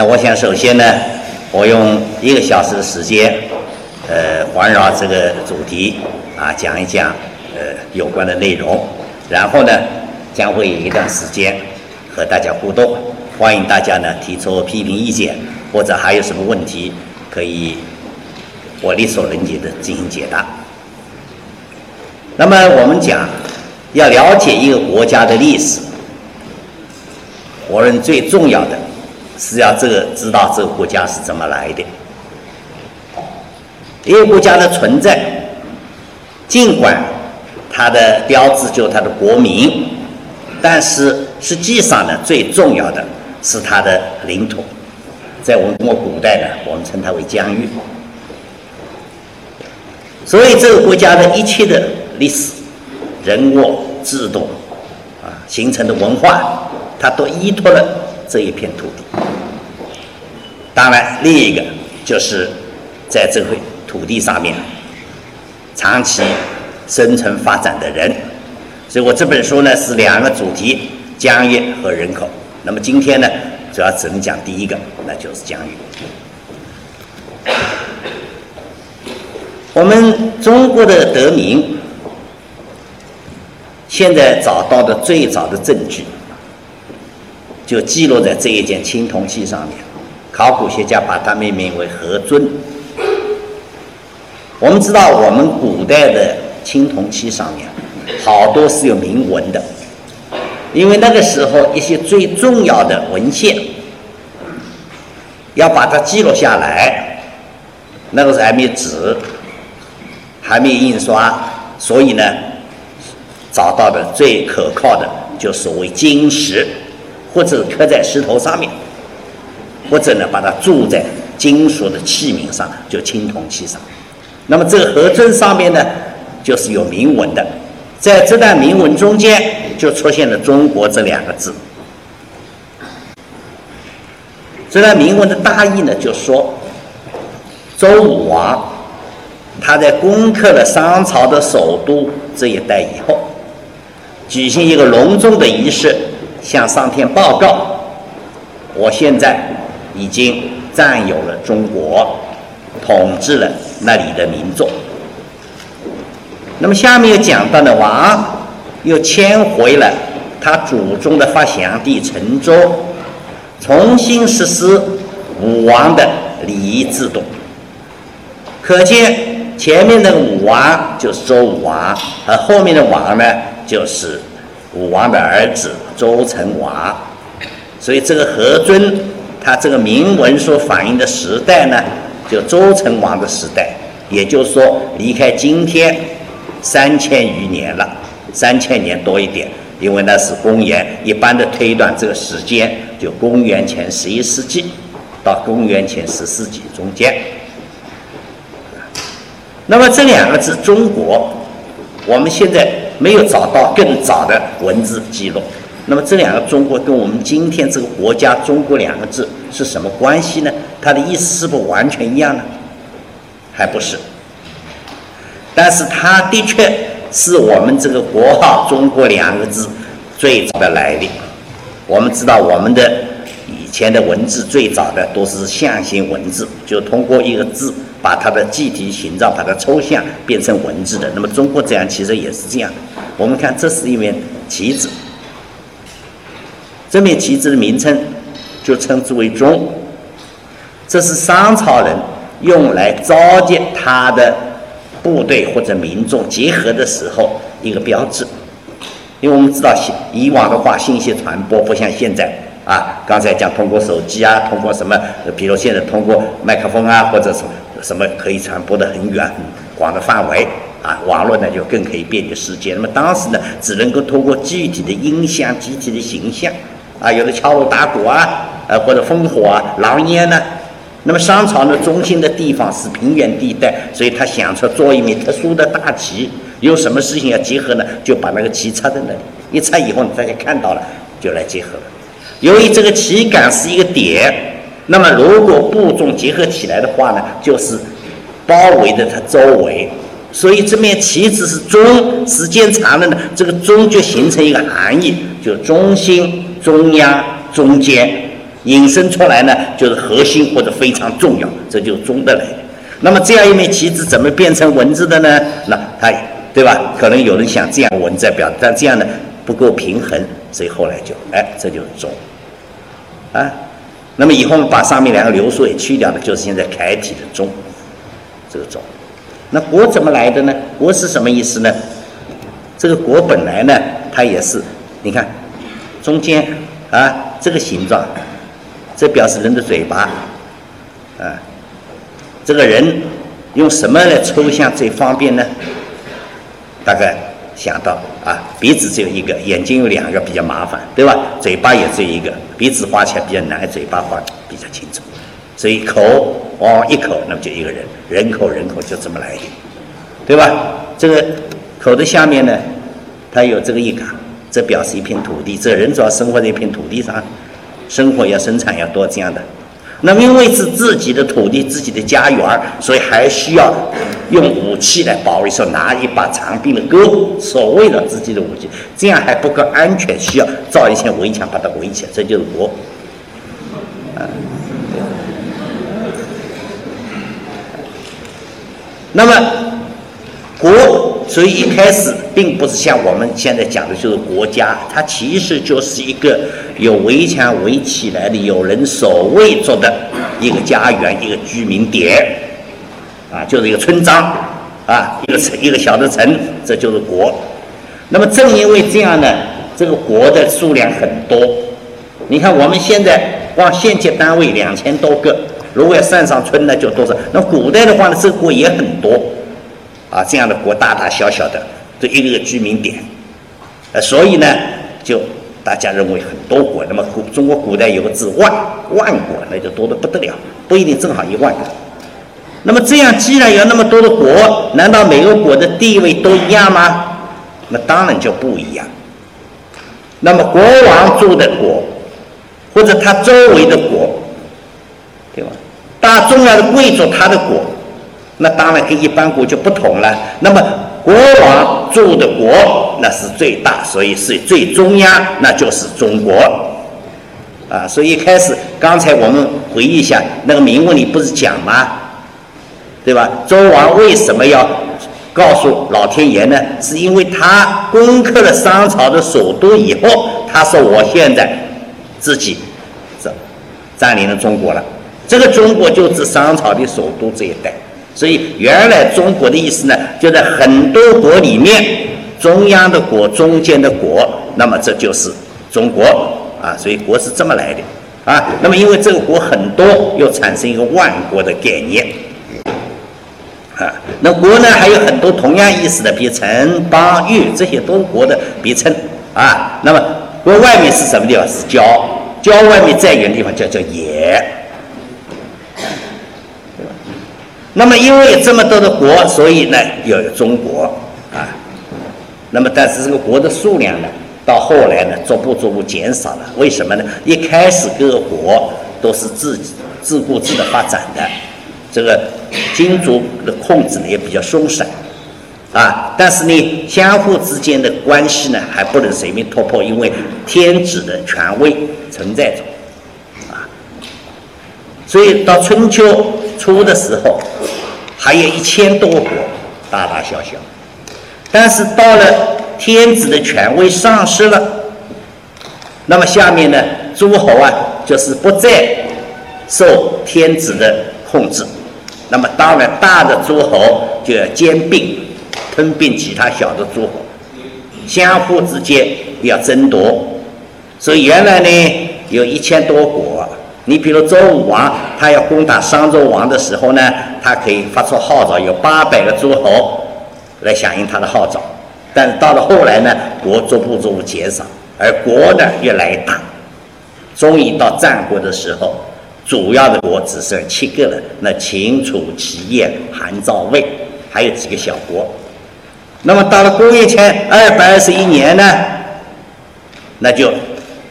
那我想，首先呢，我用一个小时的时间，呃，环绕这个主题啊，讲一讲呃有关的内容，然后呢，将会有一段时间和大家互动，欢迎大家呢提出批评意见，或者还有什么问题，可以我力所能及的进行解答。那么我们讲，要了解一个国家的历史，我认为最重要的。是要这个知道这个国家是怎么来的。一个国家的存在，尽管它的标志就是它的国民，但是实际上呢，最重要的是它的领土。在我们中国古代呢，我们称它为疆域。所以这个国家的一切的历史、人物、制度啊，形成的文化，它都依托了这一片土地。当然，另一个就是在这块土地上面长期生存发展的人。所以我这本书呢是两个主题：疆域和人口。那么今天呢，主要只能讲第一个，那就是疆域。我们中国的得名，现在找到的最早的证据，就记录在这一件青铜器上面。考古学家把它命名为何尊。我们知道，我们古代的青铜器上面好多是有铭文的，因为那个时候一些最重要的文献要把它记录下来。那个时候还没纸，还没印刷，所以呢，找到的最可靠的就所谓金石，或者刻在石头上面。或者呢，把它铸在金属的器皿上，就青铜器上。那么这个盒尊上面呢，就是有铭文的，在这段铭文中间就出现了“中国”这两个字。这段铭文的大意呢，就说周武王他在攻克了商朝的首都这一带以后，举行一个隆重的仪式，向上天报告：我现在。已经占有了中国，统治了那里的民众。那么下面又讲到了王又迁回了他祖宗的发祥地陈州，重新实施武王的礼仪制度。可见前面的武王就是周武王，而后面的王呢就是武王的儿子周成王。所以这个何尊。他这个铭文所反映的时代呢，就周成王的时代，也就是说离开今天三千余年了，三千年多一点，因为那是公元，一般的推断这个时间就公元前十一世纪到公元前十世纪中间。那么这两个字“中国”，我们现在没有找到更早的文字记录。那么这两个“中国”跟我们今天这个国家“中国”两个字是什么关系呢？它的意思是不完全一样呢？还不是。但是它的确是我们这个国号“中国”两个字最早的来历。我们知道，我们的以前的文字最早的都是象形文字，就通过一个字把它的具体形状把它抽象变成文字的。那么“中国”这样其实也是这样。我们看，这是一面旗子。这面旗帜的名称就称之为“中”，这是商朝人用来召集他的部队或者民众结合的时候一个标志。因为我们知道，以往的话，信息传播不像现在啊。刚才讲通过手机啊，通过什么，比如现在通过麦克风啊，或者什么什么可以传播的很远很广的范围啊，网络呢就更可以便利世界。那么当时呢，只能够通过具体的音像、具体的形象啊，有的敲锣打鼓啊，呃或者烽火啊、狼烟呢。那么商朝呢，中心的地方是平原地带，所以他想出做一面特殊的大旗。有什么事情要结合呢？就把那个旗插在那里，一插以后，大家看到了就来结合了。由于这个旗杆是一个点，那么如果部众结合起来的话呢，就是包围着它周围。所以这面旗子是中，时间长了呢，这个中就形成一个含义，就中心、中央、中间。引申出来呢，就是核心或者非常重要，这就是中的来。那么这样一面旗子怎么变成文字的呢？那它，对吧？可能有人想这样文字表，但这样呢不够平衡，所以后来就，哎，这就是中。啊，那么以后把上面两个流苏也去掉了，就是现在楷体的中，这个中。那国怎么来的呢？国是什么意思呢？这个国本来呢，它也是，你看，中间啊这个形状。这表示人的嘴巴，啊，这个人用什么来抽象最方便呢？大概想到啊，鼻子只有一个，眼睛有两个比较麻烦，对吧？嘴巴也只有一个，鼻子画起来比较难，嘴巴画比较清楚。所以口往往一口，那么就一个人，人口人口就这么来的，对吧？这个口的下面呢，它有这个一嘎，这表示一片土地，这人主要生活在一片土地上。生活要生产要多这样的，那么因为是自己的土地、自己的家园，所以还需要用武器来保卫，说拿一把长柄的戈，所谓的自己的武器，这样还不够安全，需要造一些围墙把它围起来，这就是国。啊，那么国。所以一开始并不是像我们现在讲的，就是国家，它其实就是一个有围墙围起来的、有人守卫着的一个家园、一个居民点，啊，就是一个村庄，啊，一个城、一个小的城，这就是国。那么正因为这样呢，这个国的数量很多。你看我们现在光县级单位两千多个，如果要算上村呢，就多少？那古代的话呢，这国也很多。啊，这样的国大大小小的，这一个个居民点，呃，所以呢，就大家认为很多国。那么古中国古代有个字万，万国那就多得不得了，不一定正好一万个。那么这样，既然有那么多的国，难道每个国的地位都一样吗？那当然就不一样。那么国王住的国，或者他周围的国，大重要的贵族他的国。那当然跟一般国就不同了。那么国王住的国那是最大，所以是最中央，那就是中国。啊，所以一开始刚才我们回忆一下，那个铭文里不是讲吗？对吧？周王为什么要告诉老天爷呢？是因为他攻克了商朝的首都以后，他说我现在自己是占领了中国了。这个中国就指商朝的首都这一带。所以原来中国的意思呢，就在很多国里面，中央的国，中间的国，那么这就是中国啊。所以国是这么来的啊。那么因为这个国很多，又产生一个万国的概念啊。那国呢还有很多同样意思的，比如城邦域，这些都国的别称啊。那么国外面是什么地方？是郊，郊外面再远的地方叫叫野。那么，因为有这么多的国，所以呢，有中国啊。那么，但是这个国的数量呢，到后来呢，逐步逐步减少了。为什么呢？一开始各个国都是自己自顾自的发展的，这个君主的控制呢也比较松散啊。但是呢，相互之间的关系呢，还不能随便突破，因为天子的权威存在着啊。所以到春秋。初的时候，还有一千多国，大大小小。但是到了天子的权威丧失了，那么下面呢，诸侯啊，就是不再受天子的控制。那么当然，大的诸侯就要兼并，吞并其他小的诸侯，相互之间要争夺。所以原来呢，有一千多国。你比如周武王，他要攻打商纣王的时候呢，他可以发出号召，有八百个诸侯来响应他的号召。但是到了后来呢，国逐步逐步减少，而国呢越来越大，终于到战国的时候，主要的国只剩七个了。那秦、楚、齐、燕、韩、赵、魏，还有几个小国。那么到了公元前二百二十一年呢，那就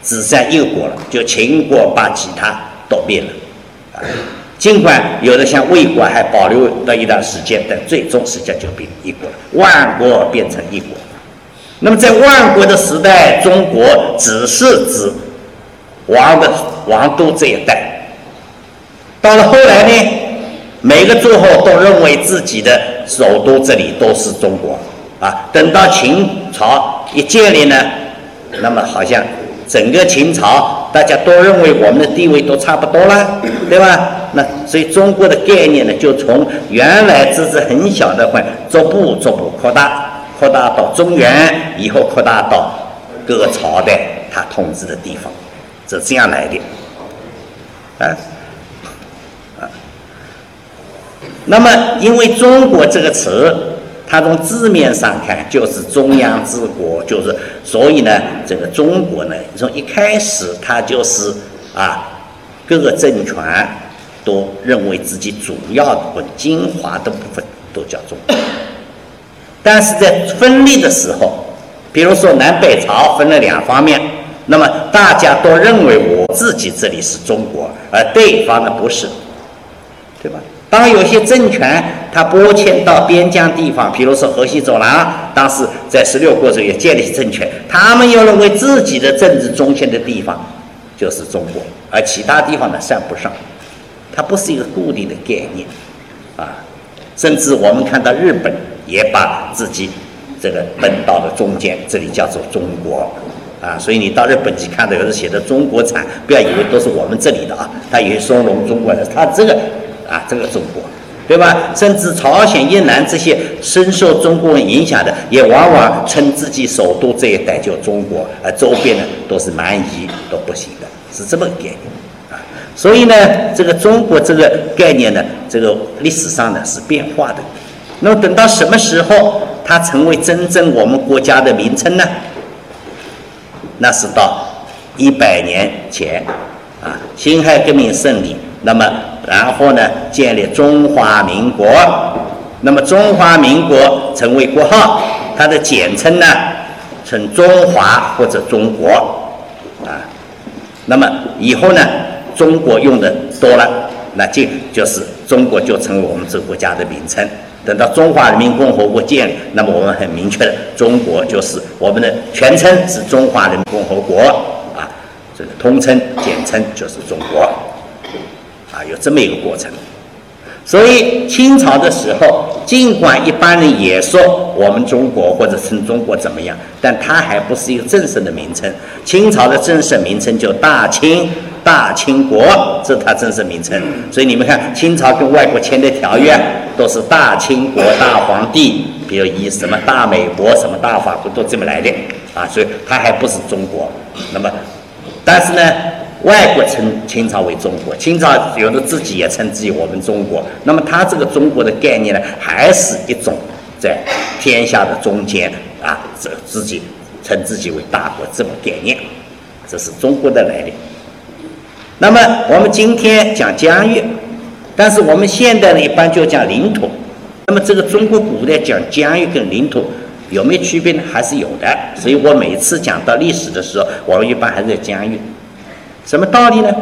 只剩一个国了，就秦国把其他都灭了。啊，尽管有的像魏国还保留了一段时间，但最终实际上就变一国了，万国变成一国。那么在万国的时代，中国只是指王的王都这一带。到了后来呢，每个诸侯都认为自己的首都这里都是中国。啊，等到秦朝一建立呢，那么好像整个秦朝大家都认为我们的地位都差不多了，对吧？那所以中国的概念呢，就从原来只是很小的块，逐步逐步扩大，扩大到中原，以后扩大到各个朝代他统治的地方，是这样来的。啊啊，那么因为中国这个词。它从字面上看就是中央治国，就是所以呢，这个中国呢，从一开始它就是啊，各个政权都认为自己主要的或、精华的部分都叫中国。但是在分立的时候，比如说南北朝分了两方面，那么大家都认为我自己这里是中国，而对方呢不是，对吧？当有些政权它拨迁到边疆地方，比如说河西走廊，当时在十六国时候也建立政权，他们又认为自己的政治中心的地方就是中国，而其他地方呢算不上，它不是一个固定的概念，啊，甚至我们看到日本也把自己这个本到了中间这里叫做中国，啊，所以你到日本去看到有人写的中国产，不要以为都是我们这里的啊，他以为松茸中国的，他这个。啊，这个中国，对吧？甚至朝鲜、越南这些深受中国人影响的，也往往称自己首都这一带叫中国，而周边呢都是蛮夷，都不行的，是这么个概念啊。所以呢，这个中国这个概念呢，这个历史上呢是变化的。那么等到什么时候它成为真正我们国家的名称呢？那是到一百年前啊，辛亥革命胜利，那么。然后呢，建立中华民国。那么中华民国成为国号，它的简称呢，称中华或者中国。啊，那么以后呢，中国用的多了，那就就是中国就成为我们这个国家的名称。等到中华人民共和国建立，那么我们很明确的，中国就是我们的全称是中华人民共和国。啊，这个通称简称就是中国。有这么一个过程，所以清朝的时候，尽管一般人也说我们中国或者称中国怎么样，但它还不是一个正式的名称。清朝的正式名称叫大清，大清国，这是它正式名称。所以你们看，清朝跟外国签的条约都是大清国、大皇帝，比如以什么大美国、什么大法国都这么来的啊，所以它还不是中国。那么，但是呢？外国称清朝为中国，清朝有的自己也称自己我们中国。那么他这个中国的概念呢，还是一种在天下的中间啊，这自己称自己为大国这种概念，这是中国的来历。那么我们今天讲疆域，但是我们现代呢一般就讲领土。那么这个中国古代讲疆域跟领土有没有区别呢？还是有的。所以我每次讲到历史的时候，我们一般还是在疆域。什么道理呢？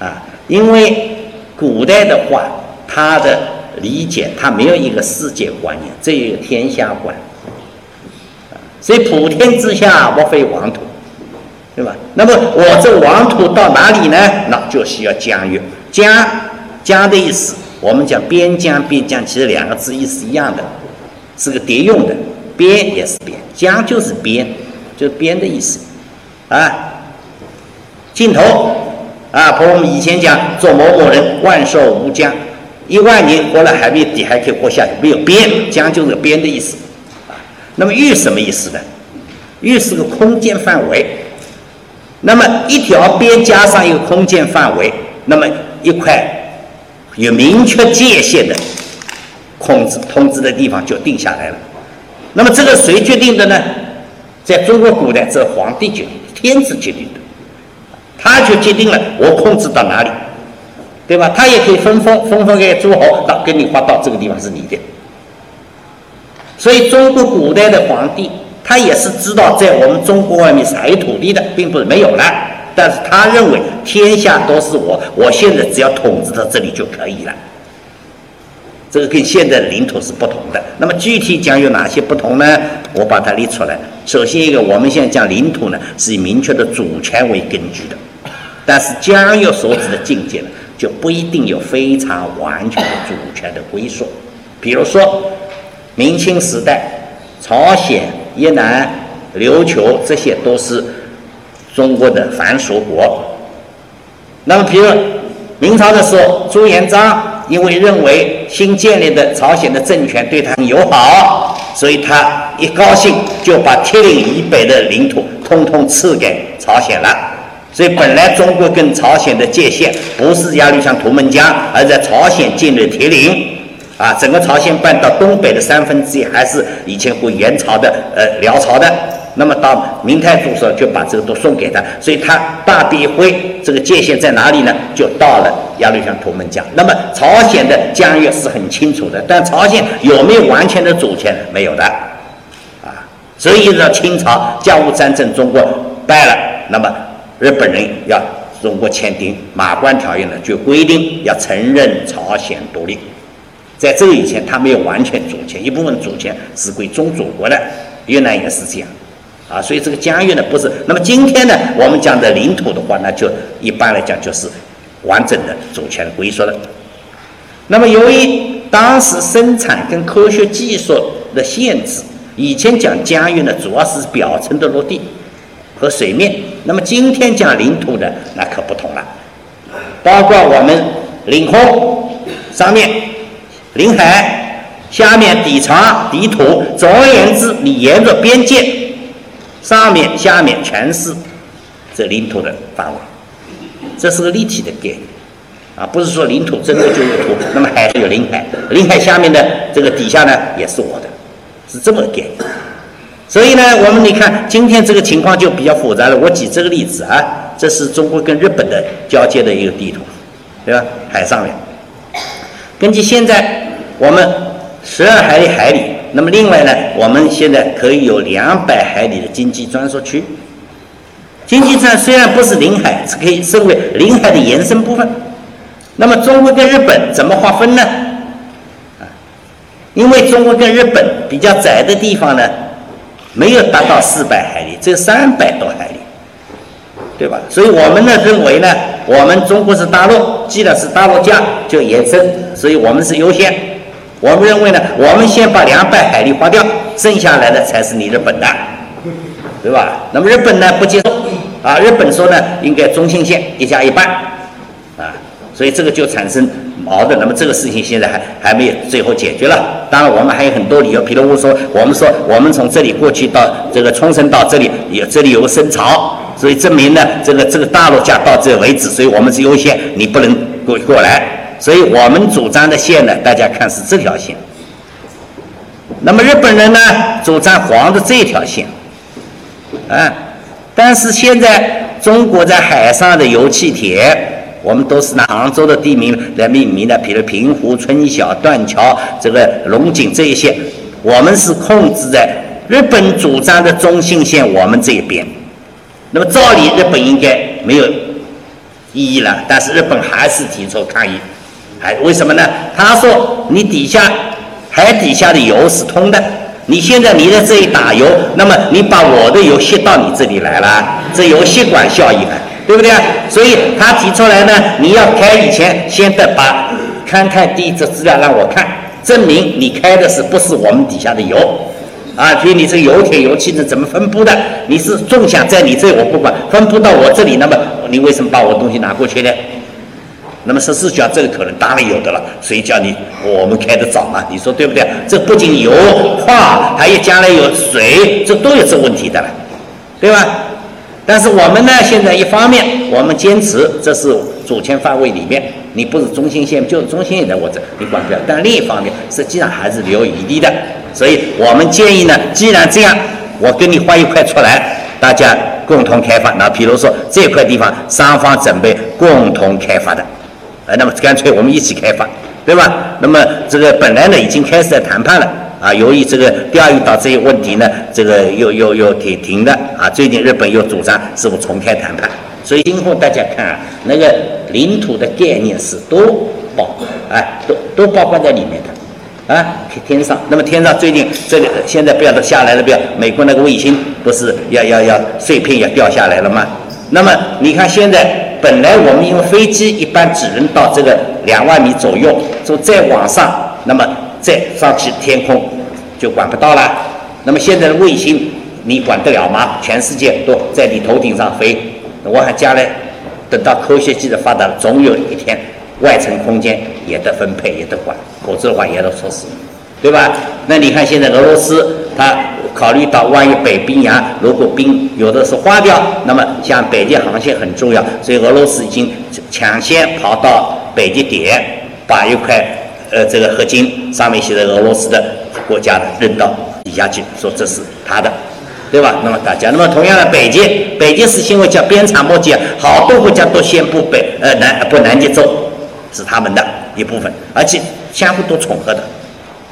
啊，因为古代的话，他的理解他没有一个世界观念，只有天下观。所以普天之下莫非王土，对吧？那么我这王土到哪里呢？那就需要疆域。疆，疆的意思，我们讲边疆，边疆其实两个字意思一样的，是个叠用的。边也是边，疆就是边，就是边的意思，啊。尽头，啊，和我们以前讲做某某人万寿无疆，一万年活了还没底还可以活下去，没有边，疆就是边的意思，啊，那么域什么意思呢？域是个空间范围，那么一条边加上一个空间范围，那么一块有明确界限的控制通知的地方就定下来了。那么这个谁决定的呢？在中国古代，这皇帝决定，天子决定，他就决定了我控制到哪里，对吧？他也可以分封，分封给诸侯，到给你划到这个地方是你的。所以中国古代的皇帝，他也是知道在我们中国外面是还有土地的，并不是没有了，但是他认为天下都是我，我现在只要统治到这里就可以了。这个跟现在的领土是不同的。那么具体讲有哪些不同呢？我把它列出来。首先一个，我们现在讲领土呢，是以明确的主权为根据的，但是疆域所指的境界呢，就不一定有非常完全的主权的归属。比如说。明清时代，朝鲜、越南、琉球这些都是中国的藩属国。那么，比如明朝的时候，朱元璋因为认为新建立的朝鲜的政权对他很友好，所以他一高兴就把铁岭以北的领土通通赐给朝鲜了。所以，本来中国跟朝鲜的界限不是鸭绿江、图们江，而在朝鲜建立铁岭。啊，整个朝鲜半岛东北的三分之一还是以前过元朝的，呃，辽朝的。那么到明太祖时候就把这个都送给他，所以他大笔一挥，这个界限在哪里呢？就到了鸭绿江、图们江。那么朝鲜的疆域是很清楚的，但朝鲜有没有完全的主权？没有的，啊，所以到清朝甲午战争中国败了，那么日本人要中国签订《马关条约》呢，就规定要承认朝鲜独立。在这个以前，他没有完全主权，一部分主权是归中祖国的，越南也是这样，啊，所以这个疆域呢不是。那么今天呢，我们讲的领土的话，那就一般来讲就是完整的主权归属了。那么由于当时生产跟科学技术的限制，以前讲疆域呢，主要是表层的陆地和水面。那么今天讲领土的那可不同了，包括我们领空上面。领海下面底长底土，总而言之，你沿着边界上面下面全是这领土的范围，这是个立体的概念啊，不是说领土真的就是土，那么还是有领海，领海下面的这个底下呢也是我的，是这么个概念。所以呢，我们你看今天这个情况就比较复杂了。我举这个例子啊，这是中国跟日本的交接的一个地图，对吧？海上面，根据现在。我们十二海里海里，那么另外呢，我们现在可以有两百海里的经济专属区。经济上虽然不是领海，是可以称为领海的延伸部分。那么中国跟日本怎么划分呢？啊，因为中国跟日本比较窄的地方呢，没有达到四百海里，只有三百多海里，对吧？所以我们呢认为呢，我们中国是大陆，既然是大陆架，就延伸，所以我们是优先。我们认为呢，我们先把两百海里划掉，剩下来的才是你日本的，对吧？那么日本呢不接受，啊，日本说呢应该中心线一加一半，啊，所以这个就产生矛盾。那么这个事情现在还还没有最后解决了。当然我们还有很多理由，比如说，我们说我们从这里过去到这个冲绳到这里有这里有个深潮，所以证明呢这个这个大陆架到这为止，所以我们是优先，你不能过过来。所以我们主张的线呢，大家看是这条线。那么日本人呢，主张黄的这条线，啊，但是现在中国在海上的油气田，我们都是拿杭州的地名来命名的，比如平湖、春晓、断桥、这个龙井这一些，我们是控制在日本主张的中心线我们这一边。那么照理日本应该没有异议了，但是日本还是提出抗议。哎，为什么呢？他说你底下海底下的油是通的，你现在你在这里打油，那么你把我的油吸到你这里来了，这有吸管效应啊，对不对啊？所以他提出来呢，你要开以前先得把勘探地质资料让我看，证明你开的是不是我们底下的油啊？所以你这油田油气是怎么分布的？你是纵向在你这我不管，分布到我这里，那么你为什么把我东西拿过去呢？那么实际上这个可能当然有的了，谁叫你我们开的早嘛？你说对不对？这不仅有化，还有将来有水，这都有这问题的了，对吧？但是我们呢，现在一方面我们坚持这是主权范围里面，你不是中心线就是中心线的，我这你管不了。但另一方面，实际上还是留余地的。所以我们建议呢，既然这样，我给你划一块出来，大家共同开发。那比如说这块地方，双方准备共同开发的，呃，那么干脆我们一起开发，对吧？那么这个本来呢已经开始在谈判了。啊，由于这个钓鱼岛这些问题呢，这个又又又停停了啊。最近日本又主张是否重开谈判，所以今后大家看啊，那个领土的概念是都包，哎，都都包括在里面的啊。天上，那么天上最近这个现在不要都下来了，不要美国那个卫星不是要要要碎片要掉下来了吗？那么你看现在本来我们用飞机一般只能到这个两万米左右，就再往上，那么再上去天空。就管不到了。那么现在的卫星，你管得了吗？全世界都在你头顶上飞。我喊将来，等到科学技术发达了，总有一天外层空间也得分配，也得管，否则的话也得出事，对吧？那你看现在俄罗斯，他考虑到万一北冰洋如果冰有的是化掉，那么像北极航线很重要，所以俄罗斯已经抢先跑到北极点，把一块呃这个合金上面写着俄罗斯的。国家的扔到底下去，说这是他的，对吧？那么大家，那么同样的北极，北极是因为叫鞭长莫及啊，好多国家都宣布北呃南不南极洲是他们的一部分，而且相互都重合的，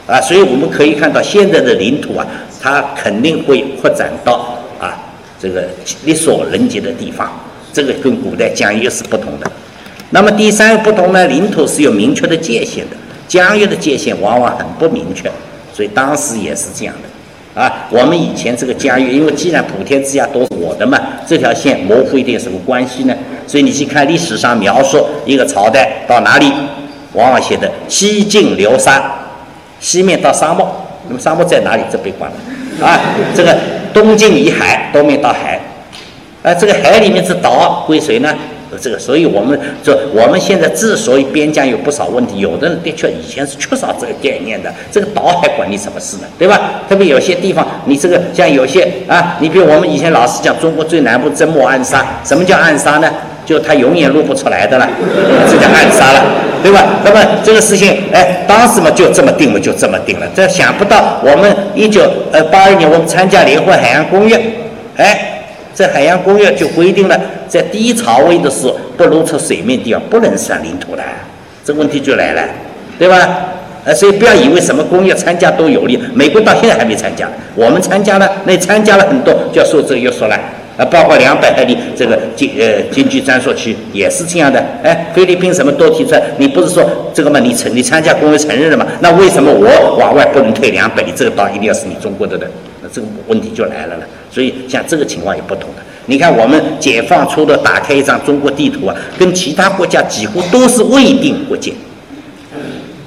啊，所以我们可以看到现在的领土啊，它肯定会扩展到啊这个力所能及的地方，这个跟古代疆域是不同的。那么第三个不同呢，领土是有明确的界限的，疆域的界限往往很不明确。所以当时也是这样的，啊，我们以前这个疆域，因为既然普天之下都是我的嘛，这条线模糊一点什么关系呢？所以你去看历史上描述一个朝代到哪里，往往写的西尽流沙，西面到沙漠，那么沙漠在哪里？这别管了，啊，这个东晋以海，东面到海，啊，这个海里面是岛归谁呢？这个，所以我们说，我们现在之所以边疆有不少问题，有的人的确以前是缺少这个概念的。这个岛还管你什么事呢？对吧？特别有些地方，你这个像有些啊，你比如我们以前老是讲中国最南部真莫暗沙，什么叫暗沙呢？就他永远露不出来的了，这叫暗沙了，对吧？那么这个事情，哎，当时嘛就这么定嘛，就这么定了。这想不到，我们一九呃八二年我们参加联合海洋公约，哎。在海洋公约就规定了，在低潮位的时候不露出水面地方不能算领土的，这问题就来了，对吧？呃，所以不要以为什么公约参加都有利，美国到现在还没参加，我们参加了，那参加了很多就要受这个约束了，啊，包括两百海里这个经呃经济专属区也是这样的，哎，菲律宾什么都提出来，你不是说这个嘛？你承你参加公约承认了嘛？那为什么我往外不能退两百里？这个岛一定要是你中国的呢？这个问题就来了了。所以像这个情况也不同的。你看，我们解放初的打开一张中国地图啊，跟其他国家几乎都是未定国界。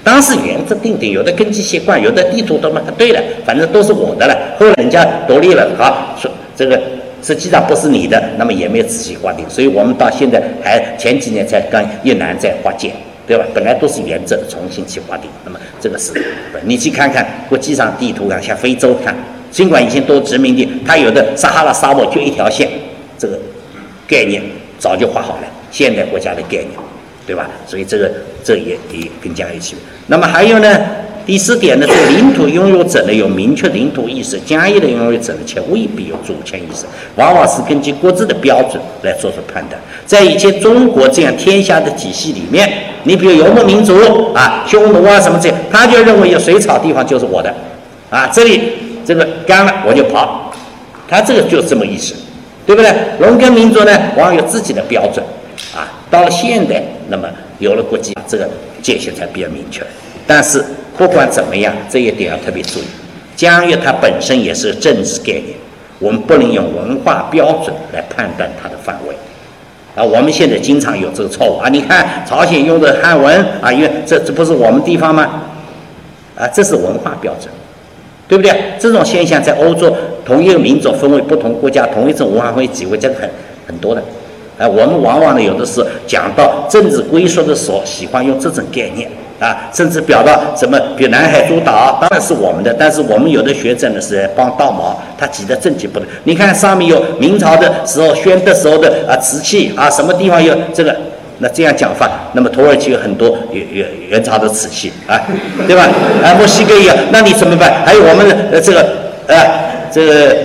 当时原则定定，有的根基习惯，有的地图都嘛对了，反正都是我的了。后来人家独立了，好说这个实际上不是你的，那么也没有仔细划定。所以我们到现在还前几年才跟越南在划界，对吧？本来都是原则重新去划定。那么这个是，你去看看国际上地图啊，像非洲看。尽管以前都殖民地，它有的撒哈拉沙漠就一条线，这个概念早就画好了，现代国家的概念，对吧？所以这个这也也更加有趣。那么还有呢，第四点呢，这个领土拥有者呢有明确领土意识，疆域的拥有者呢却未必有主权意识，往往是根据各自的标准来做出判断。在以前中国这样天下的体系里面，你比如游牧民族啊，匈奴啊什么这样，他就认为有水草地方就是我的，啊，这里。这个干了我就跑，他这个就这么意思，对不对？农耕民族呢，往往有自己的标准，啊，到现代，那么有了国际，这个界限才比较明确。但是不管怎么样，这一点要特别注意，疆域它本身也是政治概念，我们不能用文化标准来判断它的范围。啊，我们现在经常有这个错误啊，你看朝鲜用的汉文啊，因为这这不是我们地方吗？啊，这是文化标准。对不对？这种现象在欧洲，同一个民族分为不同国家，同一种文化会几个这个很很多的。哎，我们往往呢有的是讲到政治归属的时候，喜欢用这种概念啊，甚至表达什么，比南海诸岛当然是我们的，但是我们有的学者呢是帮倒忙，他起的政绩不对。你看上面有明朝的时候、宣德时候的啊瓷器啊，什么地方有这个，那这样讲法，那么土耳其有很多元元元朝的瓷器啊，对吧？啊，墨西哥也有，那你怎么办？还有我们的这个呃，这个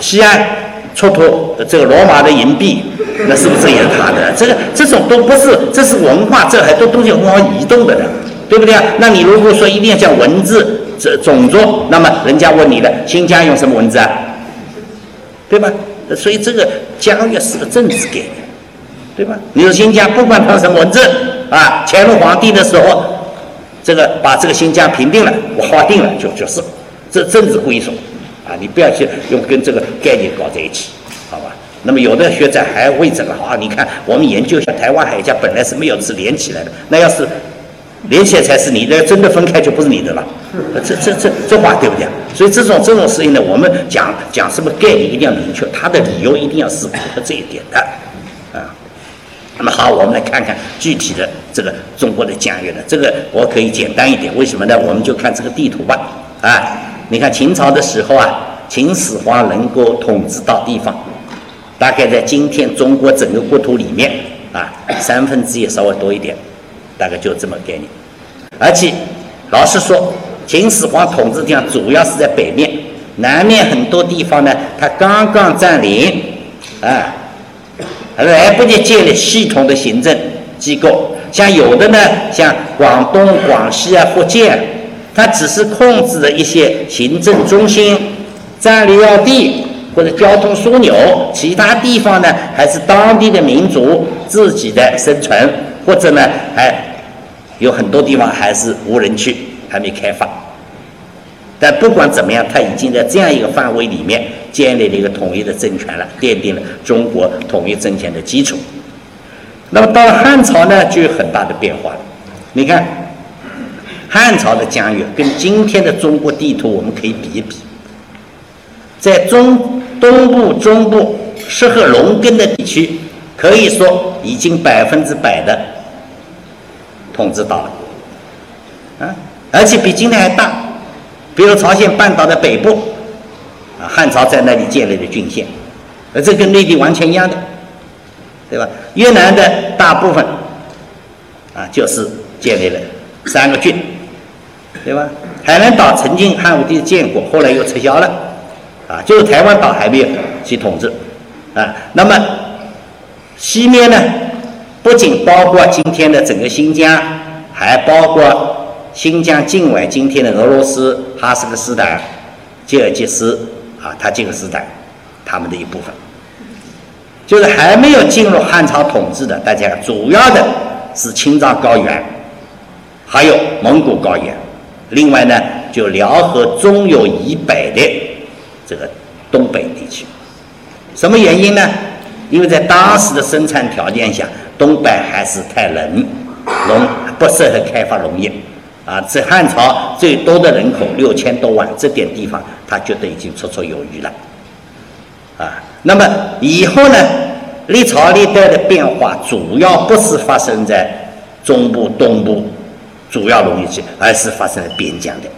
西安出土这个罗马的银币，那是不是也是他的？这个这种都不是，这是文化，这很多东西文化移动的呢。对不对啊？那你如果说一定要讲文字、这种族，那么人家问你了，新疆用什么文字啊？对吧？所以这个疆域是个政治概念，对吧？你说新疆不管它什么文字啊，乾隆皇帝的时候，这个把这个新疆平定了，我划定了就就是，这政治归属啊，你不要去用跟这个概念搞在一起，好吧？那么有的学者还为这个啊，你看我们研究一下台湾海峡本来是没有是连起来的，那要是。连起来才是你的，真的分开就不是你的了。这这这这话对不对？所以这种这种事情呢，我们讲讲什么概念一定要明确，它的理由一定要是符合这一点的啊。那么好，我们来看看具体的这个中国的疆域呢，这个我可以简单一点，为什么呢？我们就看这个地图吧。啊，你看秦朝的时候啊，秦始皇能够统治到地方，大概在今天中国整个国土里面啊，三分之一稍微多一点。大概就这么概念，而且老实说，秦始皇统治地方主要是在北面，南面很多地方呢，他刚刚占领，啊，还来不及建立系统的行政机构。像有的呢，像广东、广西啊、福建，它只是控制了一些行政中心、战略要地或者交通枢纽，其他地方呢，还是当地的民族自己的生存。或者呢，还有很多地方还是无人区，还没开发。但不管怎么样，它已经在这样一个范围里面建立了一个统一的政权了，奠定了中国统一政权的基础。那么到了汉朝呢，就有很大的变化了。你看，汉朝的疆域跟今天的中国地图，我们可以比一比。在中东部、中部适合农耕的地区，可以说已经百分之百的。统治到了，啊，而且比今天还大，比如朝鲜半岛的北部，啊，汉朝在那里建立的郡县，而这跟内地完全一样的，对吧？越南的大部分，啊，就是建立了三个郡，对吧？海南岛曾经汉武帝建过，后来又撤销了，啊，就是台湾岛还没有去统治，啊，那么西面呢？不仅包括今天的整个新疆，还包括新疆境外今天的俄罗斯、哈萨克斯坦、吉尔吉斯啊，塔吉克斯坦，他们的一部分，就是还没有进入汉朝统治的。大家主要的是青藏高原，还有蒙古高原，另外呢，就辽河中游以北的这个东北地区。什么原因呢？因为在当时的生产条件下。东北还是太冷，农不适合开发农业，啊，这汉朝最多的人口六千多万，这点地方他觉得已经绰绰有余了，啊，那么以后呢，历朝历代的变化主要不是发生在中部、东部主要农业区，而是发生在边疆的，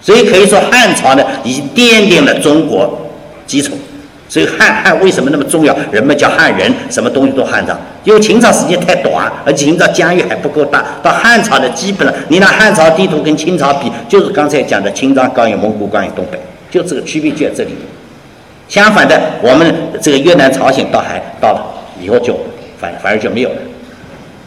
所以可以说汉朝呢，已经奠定了中国基础。所以汉汉为什么那么重要？人们叫汉人，什么东西都汉朝。因为秦朝时间太短，而且秦朝疆域还不够大。到汉朝的基本上，你拿汉朝地图跟清朝比，就是刚才讲的青藏高原、蒙古高原、东北，就这个区别就在这里。相反的，我们这个越南、朝鲜倒还到了以后就反反而就没有了，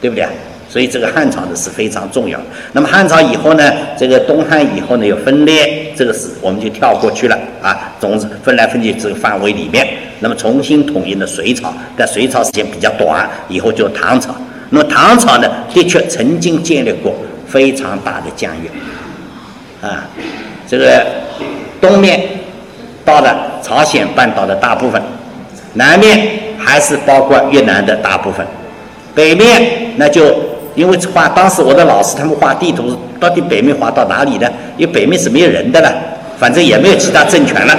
对不对啊？所以这个汉朝呢是非常重要。那么汉朝以后呢，这个东汉以后呢有分裂，这个是我们就跳过去了啊，总之分来分去这个范围里面。那么重新统一了隋朝，但隋朝时间比较短，以后就唐朝。那么唐朝呢，的确曾经建立过非常大的疆域啊，这个东面到了朝鲜半岛的大部分，南面还是包括越南的大部分，北面那就。因为画当时我的老师他们画地图，到底北面画到哪里呢？因为北面是没有人的了，反正也没有其他政权了。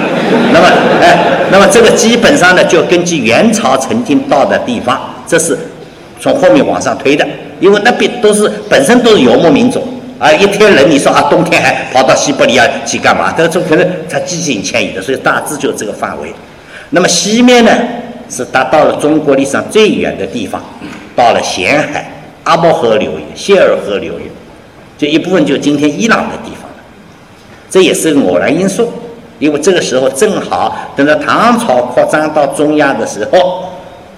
那么，哎，那么这个基本上呢，就根据元朝曾经到的地方，这是从后面往上推的，因为那边都是本身都是游牧民族啊，一天人，你说啊，冬天还跑到西伯利亚去干嘛？这种可能它进行迁移的，所以大致就这个范围。那么西面呢，是达到了中国历史上最远的地方，到了咸海、阿波河流域、谢尔河流域，就一部分就今天伊朗的地方。这也是个偶然因素，因为这个时候正好等到唐朝扩张到中亚的时候。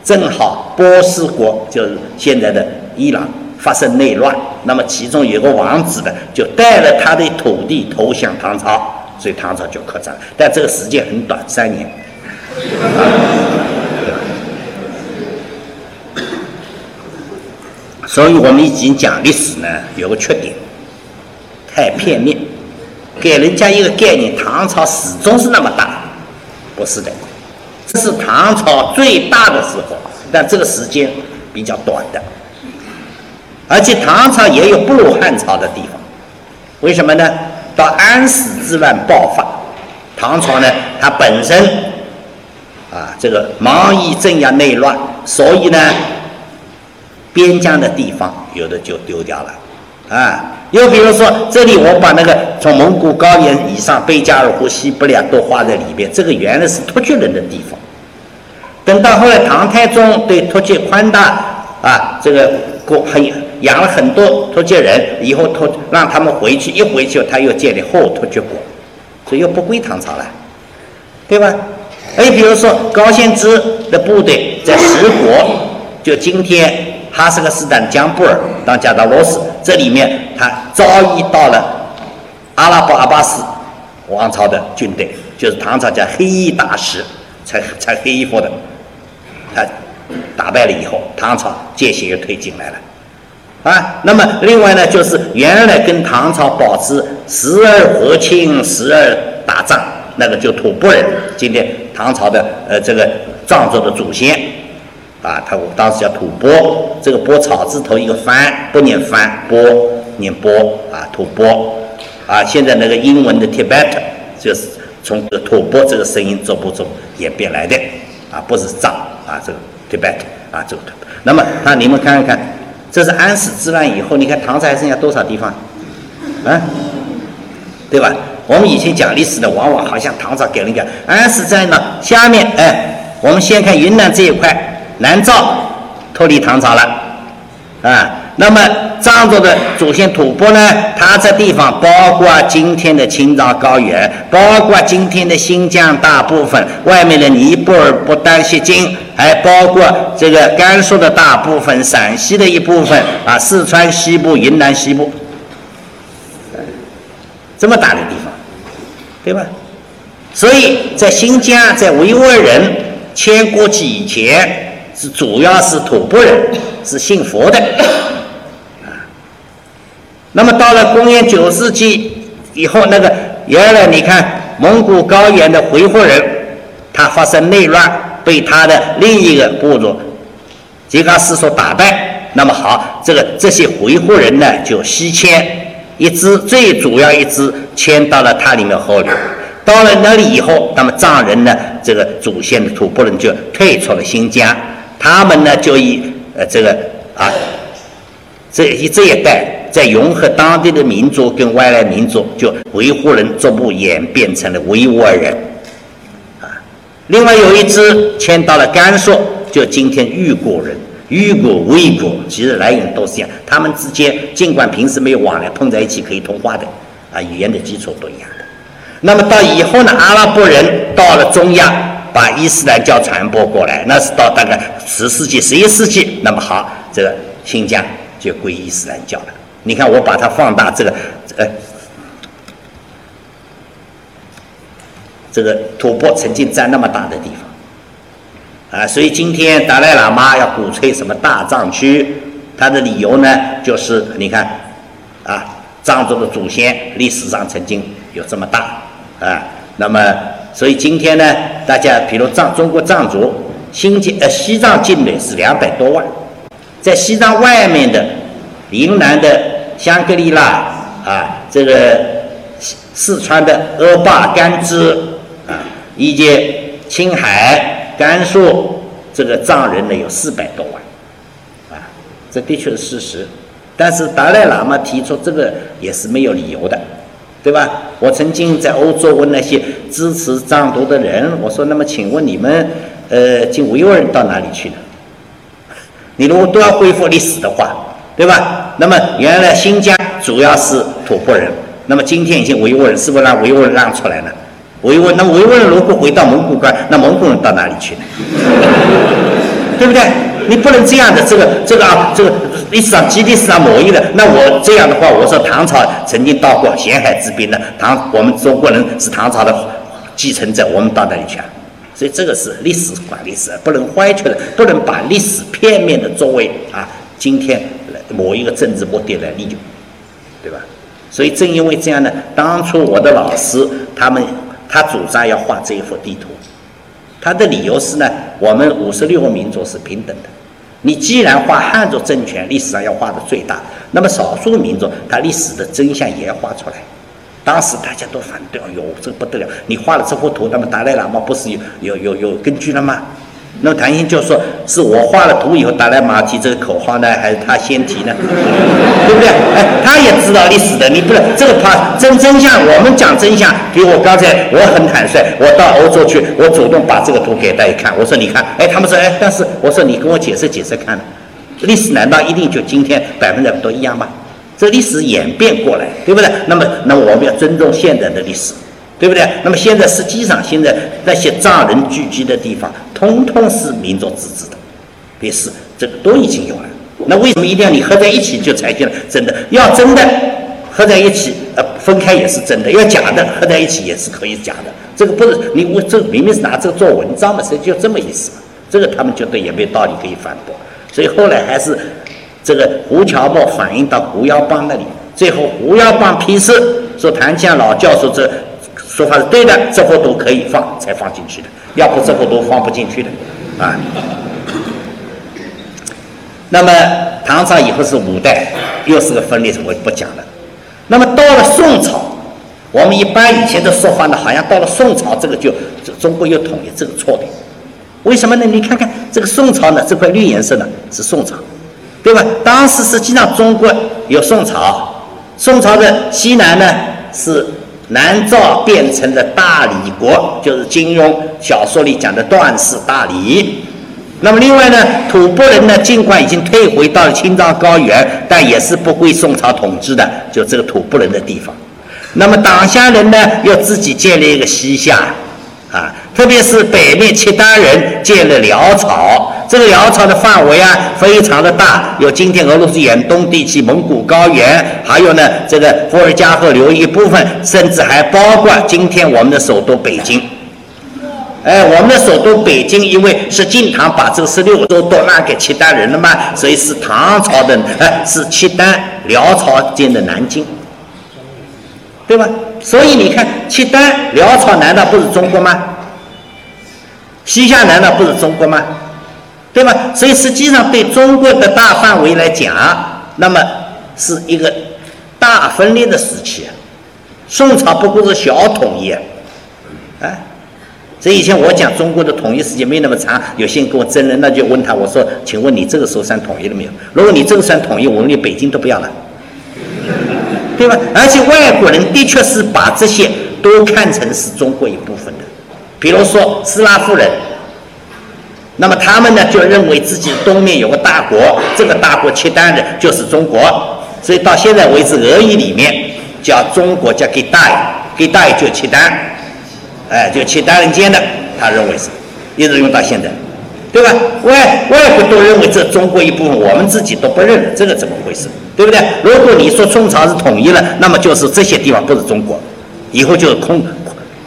正好波斯国就是现在的伊朗发生内乱，那么其中有个王子的，就带了他的土地投降唐朝，所以唐朝就扩张，但这个时间很短，三年。所以我们已经讲历史呢，有个缺点，太片面，给人家一个概念，唐朝始终是那么大，不是的。这是唐朝最大的时候，但这个时间比较短的，而且唐朝也有不如汉朝的地方，为什么呢？到安史之乱爆发，唐朝呢，它本身啊，这个忙于镇压内乱，所以呢，边疆的地方有的就丢掉了，啊。又比如说，这里我把那个从蒙古高原以上贝加尔湖、西伯利亚都画在里边，这个原来是突厥人的地方。等到后来唐太宗对突厥宽大啊，这个国很养了很多突厥人，以后突让他们回去，一回去他又建立后突厥国，所以又不归唐朝了，对吧？哎，比如说高仙芝的部队在十国，就今天。哈萨克斯坦江布尔当加达罗斯，这里面他遭遇到了阿拉伯阿巴斯王朝的军队，就是唐朝叫黑衣大使，穿穿黑衣服的，他打败了以后，唐朝界限又推进来了，啊，那么另外呢，就是原来跟唐朝保持时而和亲，时而打仗，那个就吐蕃人，今天唐朝的呃这个藏族的祖先。啊，他我当时叫吐蕃，这个“蕃”草字头一个“番”，不念“番”，“波”念“波”啊，吐蕃啊。现在那个英文的 Tibet 就是从这个吐蕃这个声音逐步中演变来的啊，不是藏啊，这个 Tibet 啊，这个。那么那你们看一看，这是安史之乱以后，你看唐朝还剩下多少地方？啊，对吧？我们以前讲历史的，往往好像唐朝给人家安史在呢。下面哎，我们先看云南这一块。南诏脱离唐朝了，啊，那么藏族的祖先吐蕃呢？它这地方包括今天的青藏高原，包括今天的新疆大部分，外面的尼泊尔、不丹、锡金，还包括这个甘肃的大部分，陕西的一部分，啊，四川西部、云南西部，这么大的地方，对吧？所以在新疆，在维吾尔人迁过去以前。是主要是吐蕃人，是信佛的，啊。那么到了公元九世纪以后，那个原来你看蒙古高原的回鹘人，他发生内乱，被他的另一个部族吉嘎斯所打败。那么好，这个这些回鹘人呢，就西迁一支，最主要一支迁到了他里面河流。到了那里以后，那么藏人呢，这个祖先的吐蕃人就退出了新疆。他们呢，就以呃这个啊，这一这一代在融合当地的民族跟外来民族，就维吾人逐步演变成了维吾尔人，啊，另外有一支迁到了甘肃，就今天玉果人，玉果、维果，其实来源都是一样，他们之间尽管平时没有往来，碰在一起可以通话的，啊，语言的基础都一样的。那么到以后呢，阿拉伯人到了中亚。把伊斯兰教传播过来，那是到大概十世纪、十一世纪。那么好，这个新疆就归伊斯兰教了。你看，我把它放大，这个，呃，这个吐蕃曾经占那么大的地方，啊，所以今天达赖喇嘛要鼓吹什么大藏区，他的理由呢，就是你看，啊，藏族的祖先历史上曾经有这么大，啊，那么。所以今天呢，大家比如藏中国藏族，新疆呃西藏境内是两百多万，在西藏外面的云南的香格里拉啊，这个四川的阿坝甘孜啊，以及青海、甘肃，这个藏人呢有四百多万，啊，这的确是事实。但是达赖喇嘛提出这个也是没有理由的，对吧？我曾经在欧洲问那些支持藏独的人，我说：“那么请问你们，呃，进维吾尔人到哪里去呢？你如果都要恢复历史的话，对吧？那么原来新疆主要是吐蕃人，那么今天已经维吾尔人是不是让维吾尔人让出来了？维吾尔那维吾尔人如果回到蒙古关，那蒙古人到哪里去呢？对不对？你不能这样的，这个这个啊，这个历史上基地史上某一的，那我这样的话，我说唐朝曾经到过咸海之滨的唐，我们中国人是唐朝的继承者，我们到那里去啊？所以这个是历史管历史，不能歪曲的，不能把历史片面的作为啊，今天某一个政治目的来利用，对吧？所以正因为这样呢，当初我的老师他们他主张要画这一幅地图，他的理由是呢，我们五十六个民族是平等的。你既然画汉族政权历史上要画的最大，那么少数民族它历史的真相也要画出来。当时大家都反对，哎呦，这不得了！你画了这幅图，那么达赖喇嘛不是有有有有根据了吗？那么谭鑫就说：“是我画了图以后，达赖马提这个口号呢，还是他先提呢？对不对？哎，他也知道历史的，你不能这个怕真真相。我们讲真相，比如我刚才我很坦率，我到欧洲去，我主动把这个图给大家看，我说你看，哎，他们说哎，但是我说你跟我解释解释看，历史难道一定就今天百分之百都一样吗？这历史演变过来，对不对？那么，那我们要尊重现在的历史。”对不对？那么现在实际上，现在那些藏人聚集的地方，通通是民族自治的，别是这个都已经有了。那为什么一定要你合在一起就才叫真的？要真的合在一起，呃，分开也是真的；要假的合在一起也是可以假的。这个不是你我这明明是拿这个做文章嘛，所以就这么意思嘛。这个他们觉得也没道理可以反驳。所以后来还是这个胡乔木反映到胡耀邦那里，最后胡耀邦批示说谭江老教授这。说法是对的，这货都可以放，才放进去的，要不这货都放不进去的，啊。那么唐朝以后是五代，又是个分裂，我就不讲了。那么到了宋朝，我们一般以前的说法呢，好像到了宋朝，这个就中国又统一，这个错的。为什么呢？你看看这个宋朝呢，这块绿颜色呢是宋朝，对吧？当时实际上中国有宋朝，宋朝的西南呢是。南诏变成了大理国，就是金庸小说里讲的段氏大理。那么另外呢，吐蕃人呢，尽管已经退回到了青藏高原，但也是不归宋朝统治的，就这个吐蕃人的地方。那么党项人呢，又自己建立一个西夏。啊，特别是北面契丹人建了辽朝，这个辽朝的范围啊非常的大，有今天俄罗斯远东地区、蒙古高原，还有呢这个伏尔加河流域一部分，甚至还包括今天我们的首都北京。哎，我们的首都北京，因为是晋唐把这个十六州都让给契丹人了嘛，所以是唐朝的，哎，是契丹辽朝建的南京。对吧？所以你看，契丹、辽朝难道不是中国吗？西夏难道不是中国吗？对吧？所以实际上对中国的大范围来讲，那么是一个大分裂的时期。宋朝不过是小统一，啊，所以以前我讲中国的统一时间没那么长，有些人跟我争论，那就问他，我说，请问你这个时候算统一了没有？如果你这个算统一，我们连北京都不要了。对吧？而且外国人的确是把这些都看成是中国一部分的，比如说斯拉夫人，那么他们呢就认为自己东面有个大国，这个大国契丹人就是中国，所以到现在为止，俄语里面叫中国叫给大给大就契丹，哎，就契丹人间的，他认为是，一直用到现在。对吧？外外国都认为这中国一部分，我们自己都不认，这个怎么回事？对不对？如果你说宋朝是统一了，那么就是这些地方不是中国，以后就是空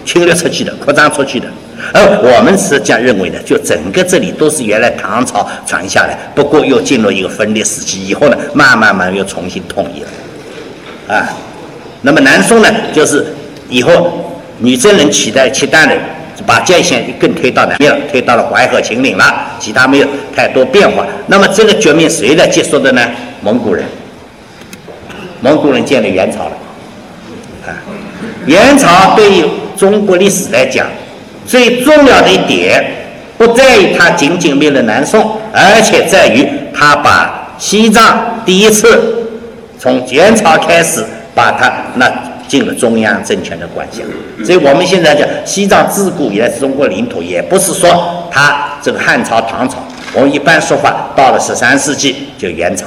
侵略出去的、扩张出去的。而我们是这样认为的，就整个这里都是原来唐朝传下来，不过又进入一个分裂时期，以后呢，慢慢慢又重新统一了。啊，那么南宋呢，就是以后女真人取代契丹人。把界限更推到南边了，推到了淮河、秦岭了，其他没有太多变化。那么这个局面谁来结束的呢？蒙古人，蒙古人建立元朝了。啊，元朝对于中国历史来讲，最重要的一点，不在于他仅仅灭了南宋，而且在于他把西藏第一次从元朝开始把它那进了中央政权的管辖，所以我们现在讲西藏自古以来是中国领土，也不是说它这个汉朝、唐朝，我们一般说法到了十三世纪就元朝。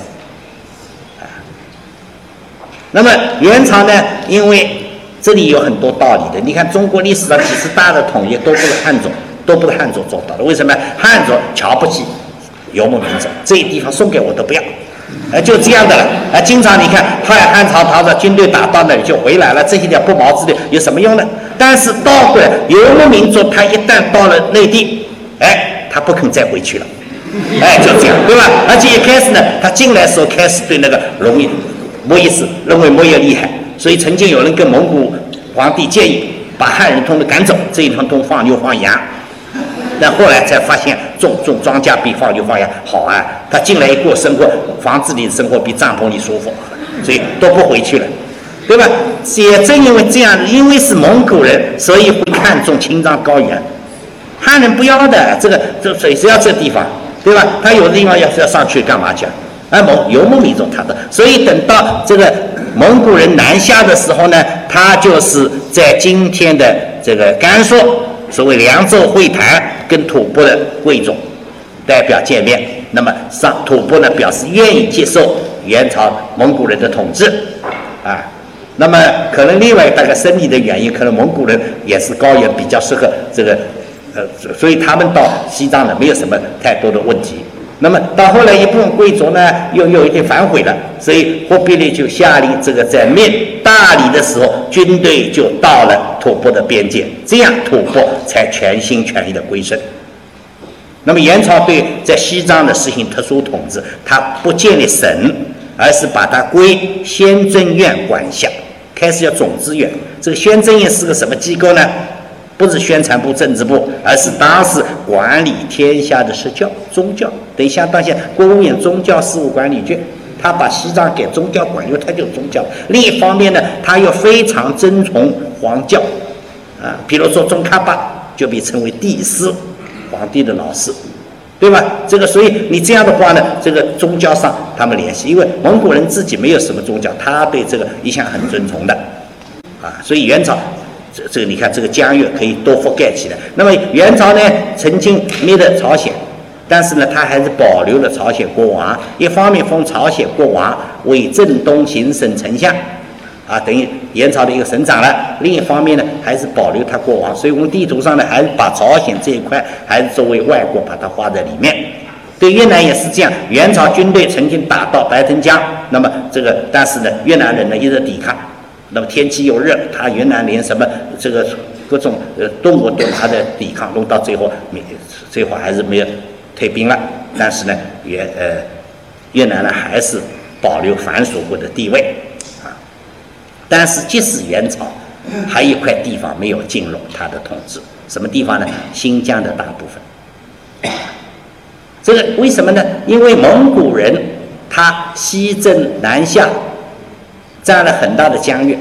那么元朝呢？因为这里有很多道理的。你看中国历史上几次大的统一都不是汉族，都不是汉族做到的。为什么？汉族瞧不起游牧民族，这些地方送给我都不要，啊，就这样的了。啊，经常你看派汉朝、唐朝军队打到那里就回来了，这些点不毛之地有什么用呢？但是倒过来，游牧民族他一旦到了内地，哎，他不肯再回去了，哎，就这样，对吧？而且一开始呢，他进来时候开始对那个农业。莫意思，认为莫也厉害，所以曾经有人跟蒙古皇帝建议把汉人通通赶走，这一趟都放牛放羊。但后来才发现种种庄稼比放牛放羊好啊，他进来一过生活，房子里生活比帐篷里舒服，所以都不回去了，对吧？也正因为这样，因为是蒙古人，所以会看重青藏高原，汉人不要的，这个这谁是要这地方，对吧？他有的地方要是要上去干嘛去？而蒙游牧民族他的，所以等到这个蒙古人南下的时候呢，他就是在今天的这个甘肃，所谓凉州会谈，跟吐蕃的贵族代表见面。那么上吐蕃呢表示愿意接受元朝蒙古人的统治，啊，那么可能另外大概生理的原因，可能蒙古人也是高原比较适合这个，呃，所以他们到西藏呢没有什么太多的问题。那么到后来，一部分贵族呢又有一点反悔了，所以忽必烈就下令，这个在灭大理的时候，军队就到了吐蕃的边界，这样吐蕃才全心全意的归顺。那么元朝对在西藏的实行特殊统治，他不建立省，而是把它归宣政院管辖，开始要总支院。这个宣政院是个什么机构呢？不是宣传部、政治部，而是当时管理天下的社教宗教，等于相当下国务院宗教事务管理局，他把西藏给宗教管，因为他就是宗教。另一方面呢，他又非常尊崇皇教，啊，比如说宗喀巴就被称为帝师，皇帝的老师，对吧？这个，所以你这样的话呢，这个宗教上他们联系，因为蒙古人自己没有什么宗教，他对这个一向很尊崇的，啊，所以元朝。这这个你看，这个疆域可以多覆盖起来。那么元朝呢，曾经灭了朝鲜，但是呢，他还是保留了朝鲜国王。一方面封朝鲜国王为镇东行省丞相，啊，等于元朝的一个省长了；另一方面呢，还是保留他国王。所以我们地图上呢，还是把朝鲜这一块还是作为外国把它画在里面。对越南也是这样，元朝军队曾经打到白藤江，那么这个但是呢，越南人呢一直抵抗。那么天气又热，他云南连什么这个各种呃动物都他的抵抗，弄到最后没最后还是没有退兵了。但是呢，越呃越南呢还是保留藩属国的地位啊。但是即使元朝，还有一块地方没有进入他的统治，什么地方呢？新疆的大部分。这个为什么呢？因为蒙古人他西征南下。占了很大的疆域，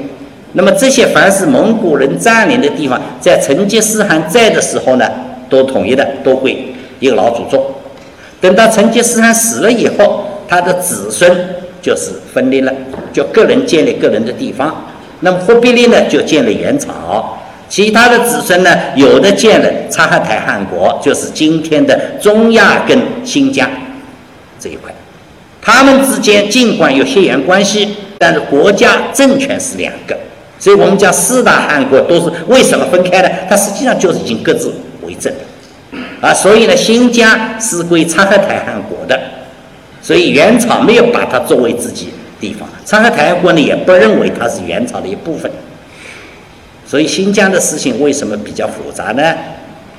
那么这些凡是蒙古人占领的地方，在成吉思汗在的时候呢，都统一的，都归一个老祖宗。等到成吉思汗死了以后，他的子孙就是分裂了，就个人建立个人的地方。那么忽必烈呢，就建了元朝，其他的子孙呢，有的建了察哈台汗国，就是今天的中亚跟新疆这一块。他们之间尽管有血缘关系。但是国家政权是两个，所以我们讲四大汗国都是为什么分开呢？它实际上就是已经各自为政啊。所以呢，新疆是归察哈台汗国的，所以元朝没有把它作为自己地方，察哈台汗国呢也不认为它是元朝的一部分。所以新疆的事情为什么比较复杂呢？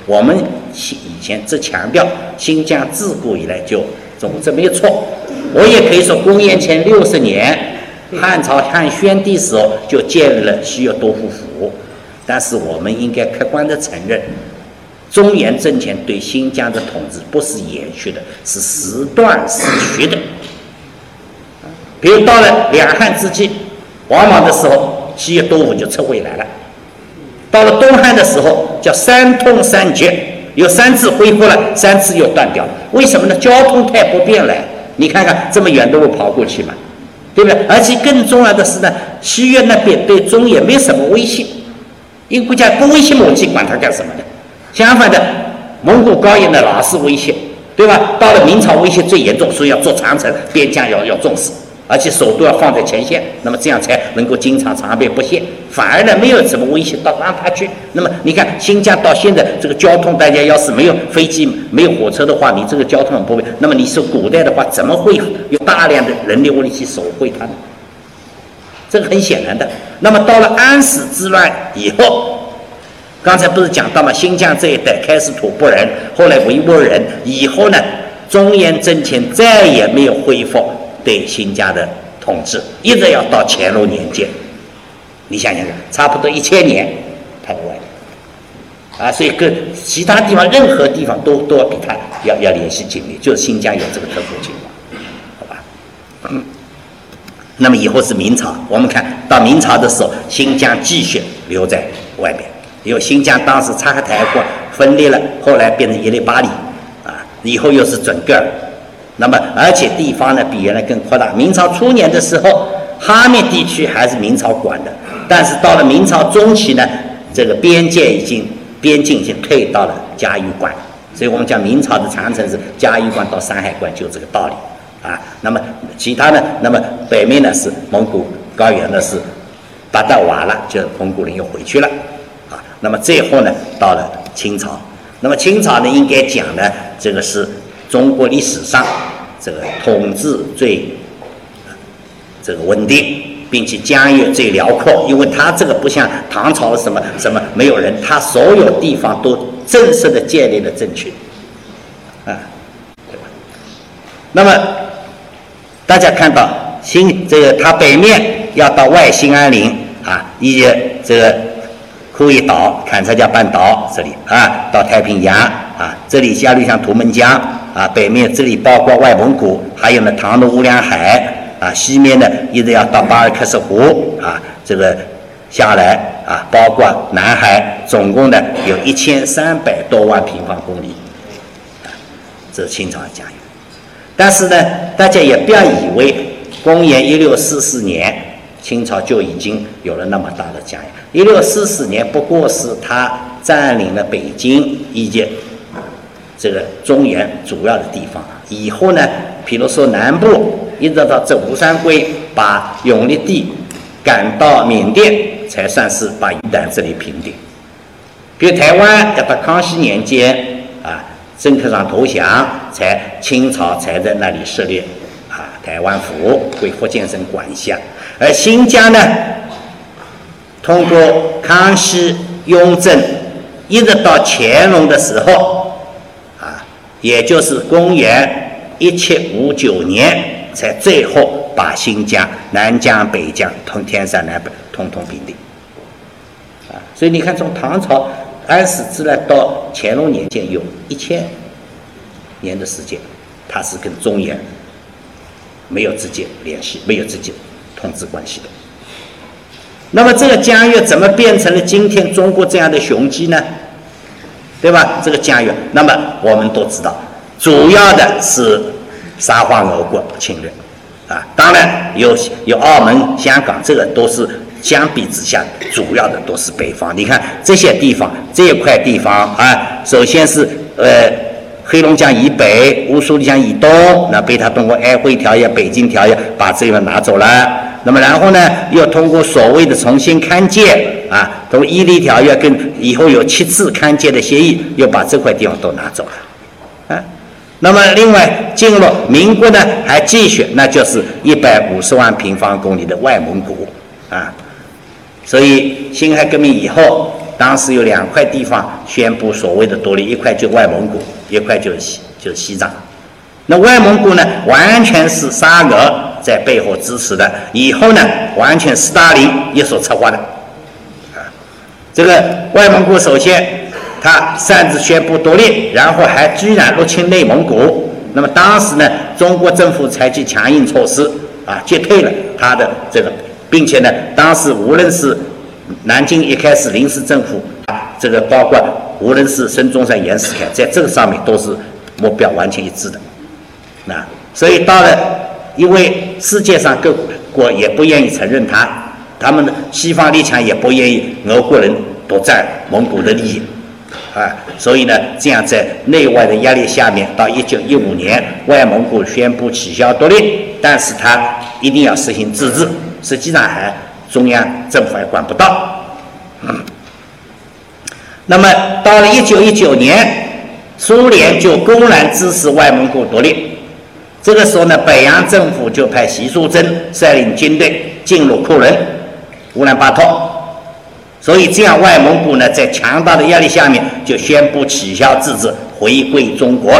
我们以前只强调新疆自古以来就总之没有错，我也可以说公元前六十年。汉朝汉宣帝时候就建立了西岳多护府，但是我们应该客观的承认，中原政权对新疆的统治不是延续的，是时断时续的。比如到了两汉之际，王莽的时候，西岳都护就撤回来了；到了东汉的时候，叫三通三绝，有三次恢复了，三次又断掉了。为什么呢？交通太不便了。你看看这么远的路跑过去嘛，对不对？而且更重要的是呢，西越那边对中原没什么威胁，因为国家不威胁蒙古，管他干什么呢？相反的，蒙古高原的老是威胁，对吧？到了明朝威胁最严重，所以要做长城，边疆要要重视。而且首都要放在前线，那么这样才能够经常长兵不懈。反而呢，没有什么威胁，到让他去。那么你看，新疆到现在这个交通，大家要是没有飞机、没有火车的话，你这个交通很不便。那么你说古代的话，怎么会有大量的人力物力去守卫它呢？这个很显然的。那么到了安史之乱以后，刚才不是讲到吗？新疆这一带开始吐蕃人，后来维吾尔人，以后呢，中原政权再也没有恢复。对新疆的统治，一直要到乾隆年间，你想想看，差不多一千年，他的外啊，所以跟其他地方任何地方都都要比他要要联系紧密，就是新疆有这个特殊情况，好吧？嗯，那么以后是明朝，我们看到明朝的时候，新疆继续留在外面，由新疆当时察合台国分裂了，后来变成一列巴里，啊，以后又是准噶尔。那么，而且地方呢比原来更扩大。明朝初年的时候，哈密地区还是明朝管的，但是到了明朝中期呢，这个边界已经边境已经退到了嘉峪关，所以我们讲明朝的长城是嘉峪关到山海关，就这个道理啊。那么其他呢，那么北面呢是蒙古高原呢是八达瓦了，就蒙古人又回去了啊。那么最后呢到了清朝，那么清朝呢应该讲呢这个是。中国历史上这个统治最这个稳定，并且疆域最辽阔，因为它这个不像唐朝什么什么没有人，它所有地方都正式的建立了政权，啊，对吧？那么大家看到新这个它北面要到外兴安岭啊，以及这个库页岛、坎察加半岛这里啊，到太平洋啊，这里加入像图们江。啊，北面这里包括外蒙古，还有呢唐努乌梁海啊，西面呢一直要到巴尔克什湖啊，这个下来啊，包括南海，总共呢有一千三百多万平方公里，啊，这是清朝的疆域。但是呢，大家也不要以为公元一六四四年清朝就已经有了那么大的疆域，一六四四年不过是他占领了北京以及。这个中原主要的地方，以后呢，比如说南部，一直到这吴三桂把永历帝赶到缅甸，才算是把云南这里平定。比如台湾要到康熙年间啊，郑克上投降，才清朝才在那里设立啊台湾府归福建省管辖。而新疆呢，通过康熙、雍正，一直到乾隆的时候。啊也就是公元一七五九年，才最后把新疆、南疆、北疆通天山南北通通平定。啊，所以你看，从唐朝安史之乱到乾隆年间，有一千年的时间，它是跟中原没有直接联系、没有直接统治关系的。那么，这个疆域怎么变成了今天中国这样的雄鸡呢？对吧？这个疆域，那么我们都知道，主要的是沙皇俄国侵略，啊，当然有有澳门、香港，这个都是相比之下主要的都是北方。你看这些地方，这一块地方啊，首先是呃黑龙江以北、乌苏里江以东，那被他通过安徽条约、北京条约把这个拿走了。那么然后呢，又通过所谓的重新勘界啊，通过伊犁条约跟以后有七次勘界的协议，又把这块地方都拿走了，啊，那么另外进入民国呢，还继续，那就是一百五十万平方公里的外蒙古啊，所以辛亥革命以后，当时有两块地方宣布所谓的独立，一块就外蒙古，一块就是西就是西藏。那外蒙古呢，完全是沙俄在背后支持的，以后呢，完全斯大林一手策划的，啊，这个外蒙古首先他擅自宣布独立，然后还居然入侵内蒙古，那么当时呢，中国政府采取强硬措施，啊，击退了他的这个，并且呢，当时无论是南京一开始临时政府啊，这个包括无论是孙中山、袁世凯，在这个上面都是目标完全一致的。那所以到了，因为世界上各国也不愿意承认他，他们的西方列强也不愿意俄国人独占蒙古的利益，啊，所以呢，这样在内外的压力下面，到一九一五年，外蒙古宣布取消独立，但是他一定要实行自治，实际上还中央政府还管不到。那么到了一九一九年，苏联就公然支持外蒙古独立。这个时候呢，北洋政府就派习淑珍率领军队进入库伦、乌兰巴托。所以这样，外蒙古呢，在强大的压力下面，就宣布取消自治，回归中国。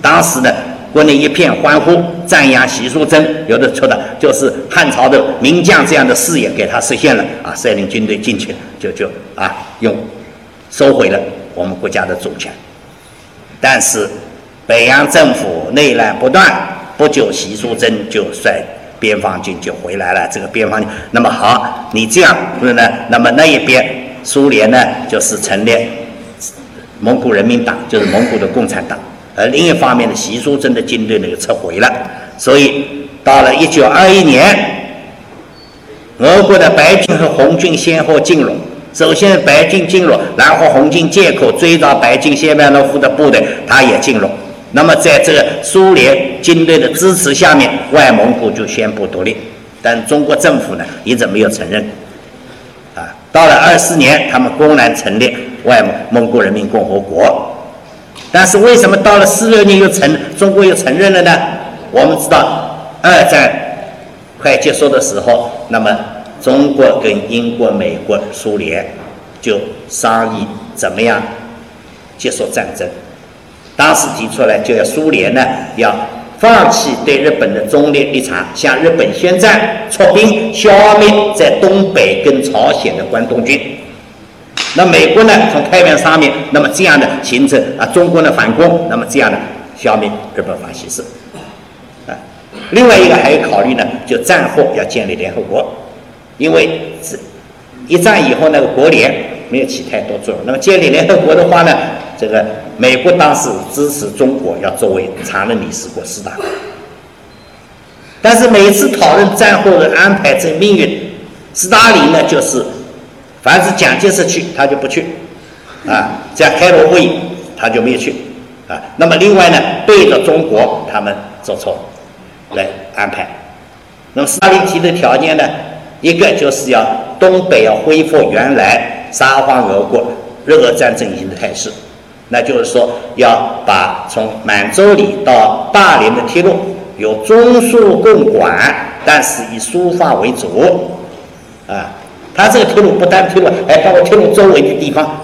当时呢，国内一片欢呼，赞扬习淑珍，有的说的就是汉朝的名将这样的事业给他实现了啊，率领军队进去，就就啊用。收回了我们国家的主权，但是北洋政府内乱不断，不久习淑珍就率边防军就回来了。这个边防军，那么好，你这样是呢？那么那一边苏联呢，就是成立蒙古人民党，就是蒙古的共产党，而另一方面的习淑珍的军队呢又撤回了。所以到了一九二一年，俄国的白军和红军先后进入。首先，白军进入，然后红军借口追到白军谢曼诺夫的部队，他也进入。那么，在这个苏联军队的支持下面，外蒙古就宣布独立。但中国政府呢，一直没有承认。啊，到了二四年，他们公然成立外蒙蒙古人民共和国。但是，为什么到了四六年又承中国又承认了呢？我们知道，二战快结束的时候，那么。中国跟英国、美国、苏联就商议怎么样结束战争。当时提出来，就要苏联呢要放弃对日本的中立立场，向日本宣战，出兵消灭在东北跟朝鲜的关东军。那美国呢，从太平洋上面，那么这样的形成啊，中国的反攻，那么这样的消灭日本法西斯。啊，另外一个还有考虑呢，就战后要建立联合国。因为是一战以后，那个国联没有起太多作用。那么建立联合国的话呢，这个美国当时支持中国要作为常任理事国四大。但是每次讨论战后的安排这命运，斯大林呢就是，凡是蒋介石去他就不去，啊，在开罗会议他就没有去，啊，那么另外呢对着中国他们做错来安排。那么斯大林提的条件呢？一个就是要东北要恢复原来沙皇俄国日俄战争已经的态势，那就是说要把从满洲里到大连的铁路由中苏共管，但是以苏方为主，啊，他这个铁路不单铁路，还包括铁路周围的地方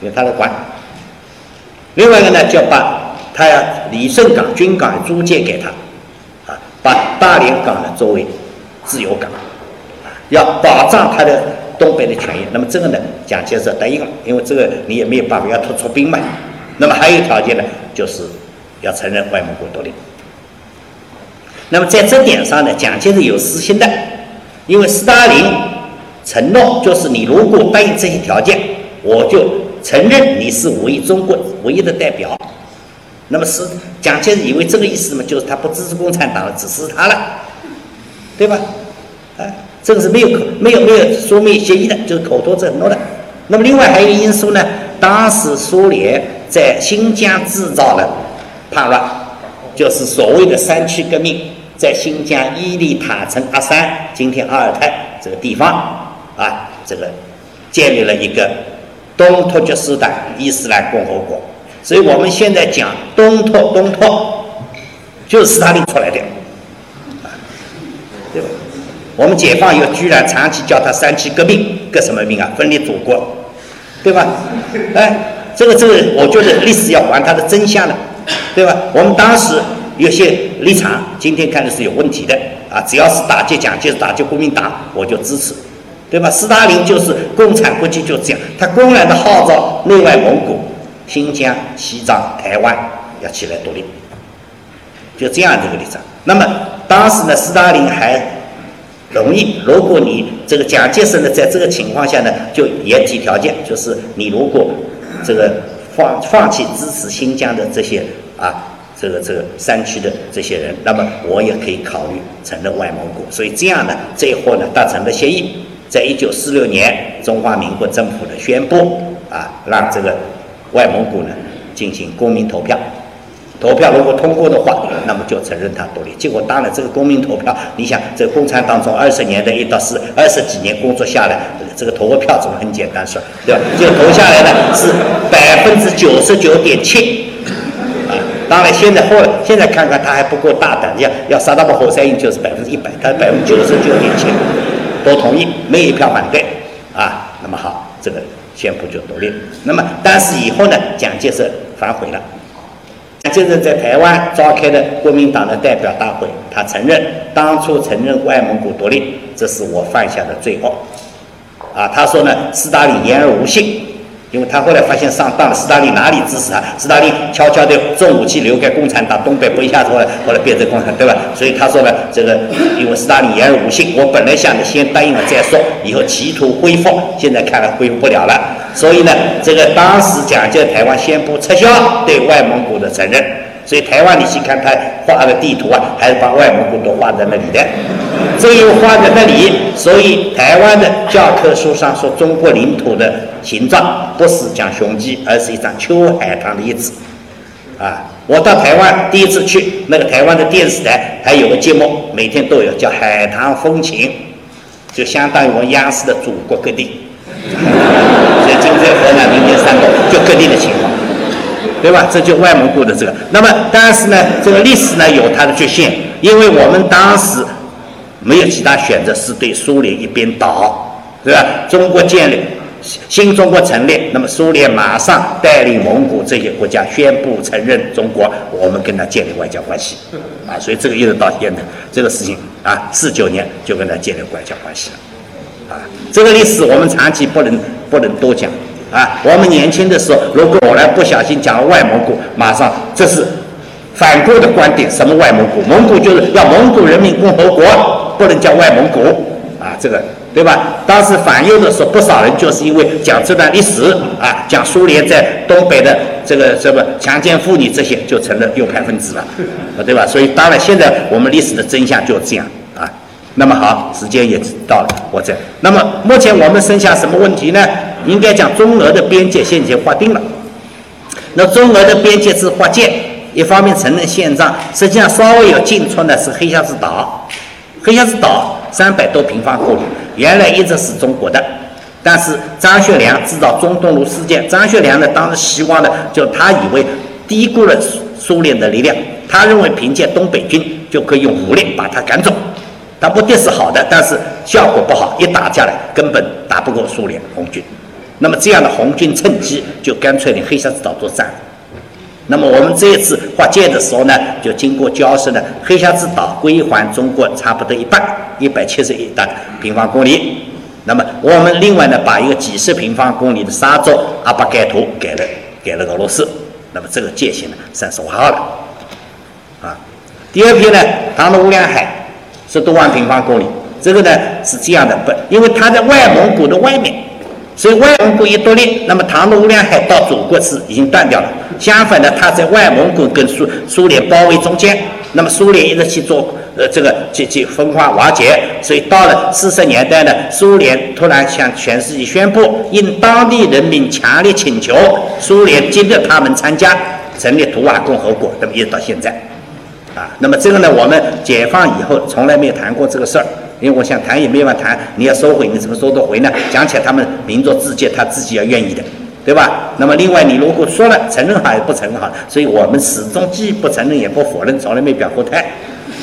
由他来管。另外一个呢，就要把他要旅顺港军港租借给他，啊，把大连港的作为自由港。要保障他的东北的权益，那么这个呢，蒋介石答应了，因为这个你也没有办法，要突出兵嘛。那么还有条件呢，就是要承认外蒙古独立。那么在这点上呢，蒋介石有私心的，因为斯大林承诺，就是你如果答应这些条件，我就承认你是唯一中国唯一的代表。那么是蒋介石以为这个意思嘛，就是他不支持共产党了，支持他了，对吧？哎。这个是没有口没有没有书面协议的，就是口头承诺的。那么另外还有一个因素呢，当时苏联在新疆制造了叛乱，就是所谓的三区革命，在新疆伊犁塔城阿山，今天阿尔泰这个地方啊，这个建立了一个东突厥斯坦伊斯兰共和国。所以我们现在讲东突东突，就是斯大林出来的。对吧我们解放以后，居然长期叫他三七革命，革什么命啊？分裂祖国，对吧？哎，这个这个，我觉得历史要还他的真相了，对吧？我们当时有些立场，今天看的是有问题的啊！只要是打击蒋介石、打击国民党，我就支持，对吧？斯大林就是共产国际就这样，他公然的号召内外蒙古、新疆、西藏、台湾要起来独立，就这样的一个立场。那么当时呢，斯大林还。容易，如果你这个蒋介石呢，在这个情况下呢，就也提条件，就是你如果这个放放弃支持新疆的这些啊这个这个山区的这些人，那么我也可以考虑承认外蒙古。所以这样呢，这一货呢达成了协议，在一九四六年，中华民国政府呢宣布啊，让这个外蒙古呢进行公民投票。投票如果通过的话，那么就承认他独立。结果当然，这个公民投票，你想，这共产党从二十年的一到四二十几年工作下来，这个投个票怎么很简单事，对吧？就投下来呢是百分之九十九点七，啊，当然现在后来现在看看他还不够大胆，要要萨达姆侯赛因就是百分之一百，他百分之九十九点七都同意，没有一票反对，啊，那么好，这个宣布就独立。那么但是以后呢，蒋介石反悔了。就是在台湾召开的国民党的代表大会，他承认当初承认外蒙古独立，这是我犯下的罪恶。啊，他说呢，斯大林言而无信，因为他后来发现上当了，斯大林哪里支持他？斯大林悄悄地送武器留给共产党，东北不一下子后来后来变成共产，对吧？所以他说呢，这个因为斯大林言而无信，我本来想着先答应了再说，以后企图恢复，现在看来恢复不了了。所以呢，这个当时蒋介台湾宣布撤销对外蒙古的承认，所以台湾你去看他画的地图啊，还是把外蒙古都画在那里的，这又画在那里，所以台湾的教科书上说中国领土的形状不是讲雄鸡，而是一张秋海棠的叶子，啊，我到台湾第一次去，那个台湾的电视台还有个节目，每天都有叫海棠风情，就相当于我们央视的祖国各地。所以今天河南，明天山东，就各地的情况，对吧？这就外蒙古的这个。那么，但是呢，这个历史呢有它的局限，因为我们当时没有其他选择，是对苏联一边倒，对吧？中国建立，新中国成立，那么苏联马上带领蒙古这些国家宣布承认中国，我们跟他建立外交关系，啊，所以这个一直到现在这个事情啊，四九年就跟他建立外交关系了。啊，这个历史我们长期不能不能多讲啊。我们年轻的时候，如果我来不小心讲了外蒙古，马上这是反过的观点。什么外蒙古？蒙古就是要蒙古人民共和国，不能叫外蒙古啊。这个对吧？当时反右的时候，不少人就是因为讲这段历史啊，讲苏联在东北的这个什么强奸妇女这些，就成了右派分子了，啊，对吧？所以当然现在我们历史的真相就是这样啊。那么好，时间也到了，我这。那么目前我们剩下什么问题呢？应该讲中俄的边界现在划定了。那中俄的边界是划界，一方面承认现状，实际上稍微有进出呢是黑瞎子岛。黑瞎子岛三百多平方公里，原来一直是中国的，但是张学良制造中东路事件，张学良呢当时希望呢，就他以为低估了苏苏联的力量，他认为凭借东北军就可以用武力把他赶走。他目的是好的，但是效果不好，一打下来根本打不过苏联红军。那么这样的红军趁机就干脆连黑瞎子岛作战。那么我们这一次划界的时候呢，就经过交涉呢，黑瞎子岛归还中国差不多一半，一百七十一大平方公里。那么我们另外呢，把一个几十平方公里的沙洲阿巴盖图给了给了俄罗斯。那么这个界限呢，算是划好了。啊，第二批呢，唐努乌梁海。十多万平方公里，这个呢是这样的，不，因为它在外蒙古的外面，所以外蒙古一独立，那么唐努乌梁海到祖国是已经断掉了。相反的，他在外蒙古跟苏苏联包围中间，那么苏联一直去做呃这个去去分化瓦解，所以到了四十年代呢，苏联突然向全世界宣布，应当地人民强烈请求，苏联接着他们参加成立图瓦共和国，那么一直到现在。啊，那么这个呢，我们解放以后从来没有谈过这个事儿，因为我想谈也没法谈，你要收回，你怎么收得回呢？讲起来他们民族自己他自己要愿意的，对吧？那么另外你如果说了承认好也不承认好，所以我们始终既不承认也不否认，从来没表过态。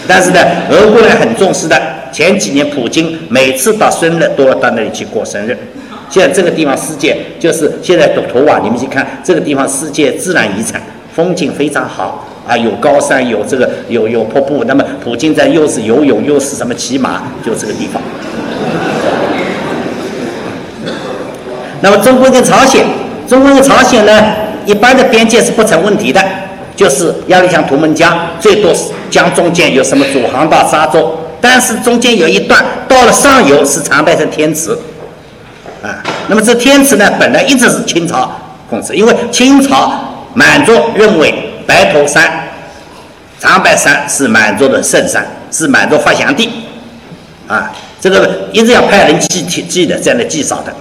但是呢，俄国人很重视的，前几年普京每次到生日都要到那里去过生日。现在这个地方世界就是现在读图瓦，你们去看这个地方世界自然遗产，风景非常好。啊，有高山，有这个，有有瀑布。那么，普京在又是游泳，又是什么骑马，就这个地方。那么，中国跟朝鲜，中国跟朝鲜呢，一般的边界是不成问题的，就是鸭绿江、图们江，最多是江中间有什么主航道沙洲，但是中间有一段到了上游是长白山天池，啊，那么这天池呢，本来一直是清朝控制，因为清朝满族认为。白头山长白山是满族的圣山，是满族发祥地，啊，这个一直要派人去记记的，在那记上的。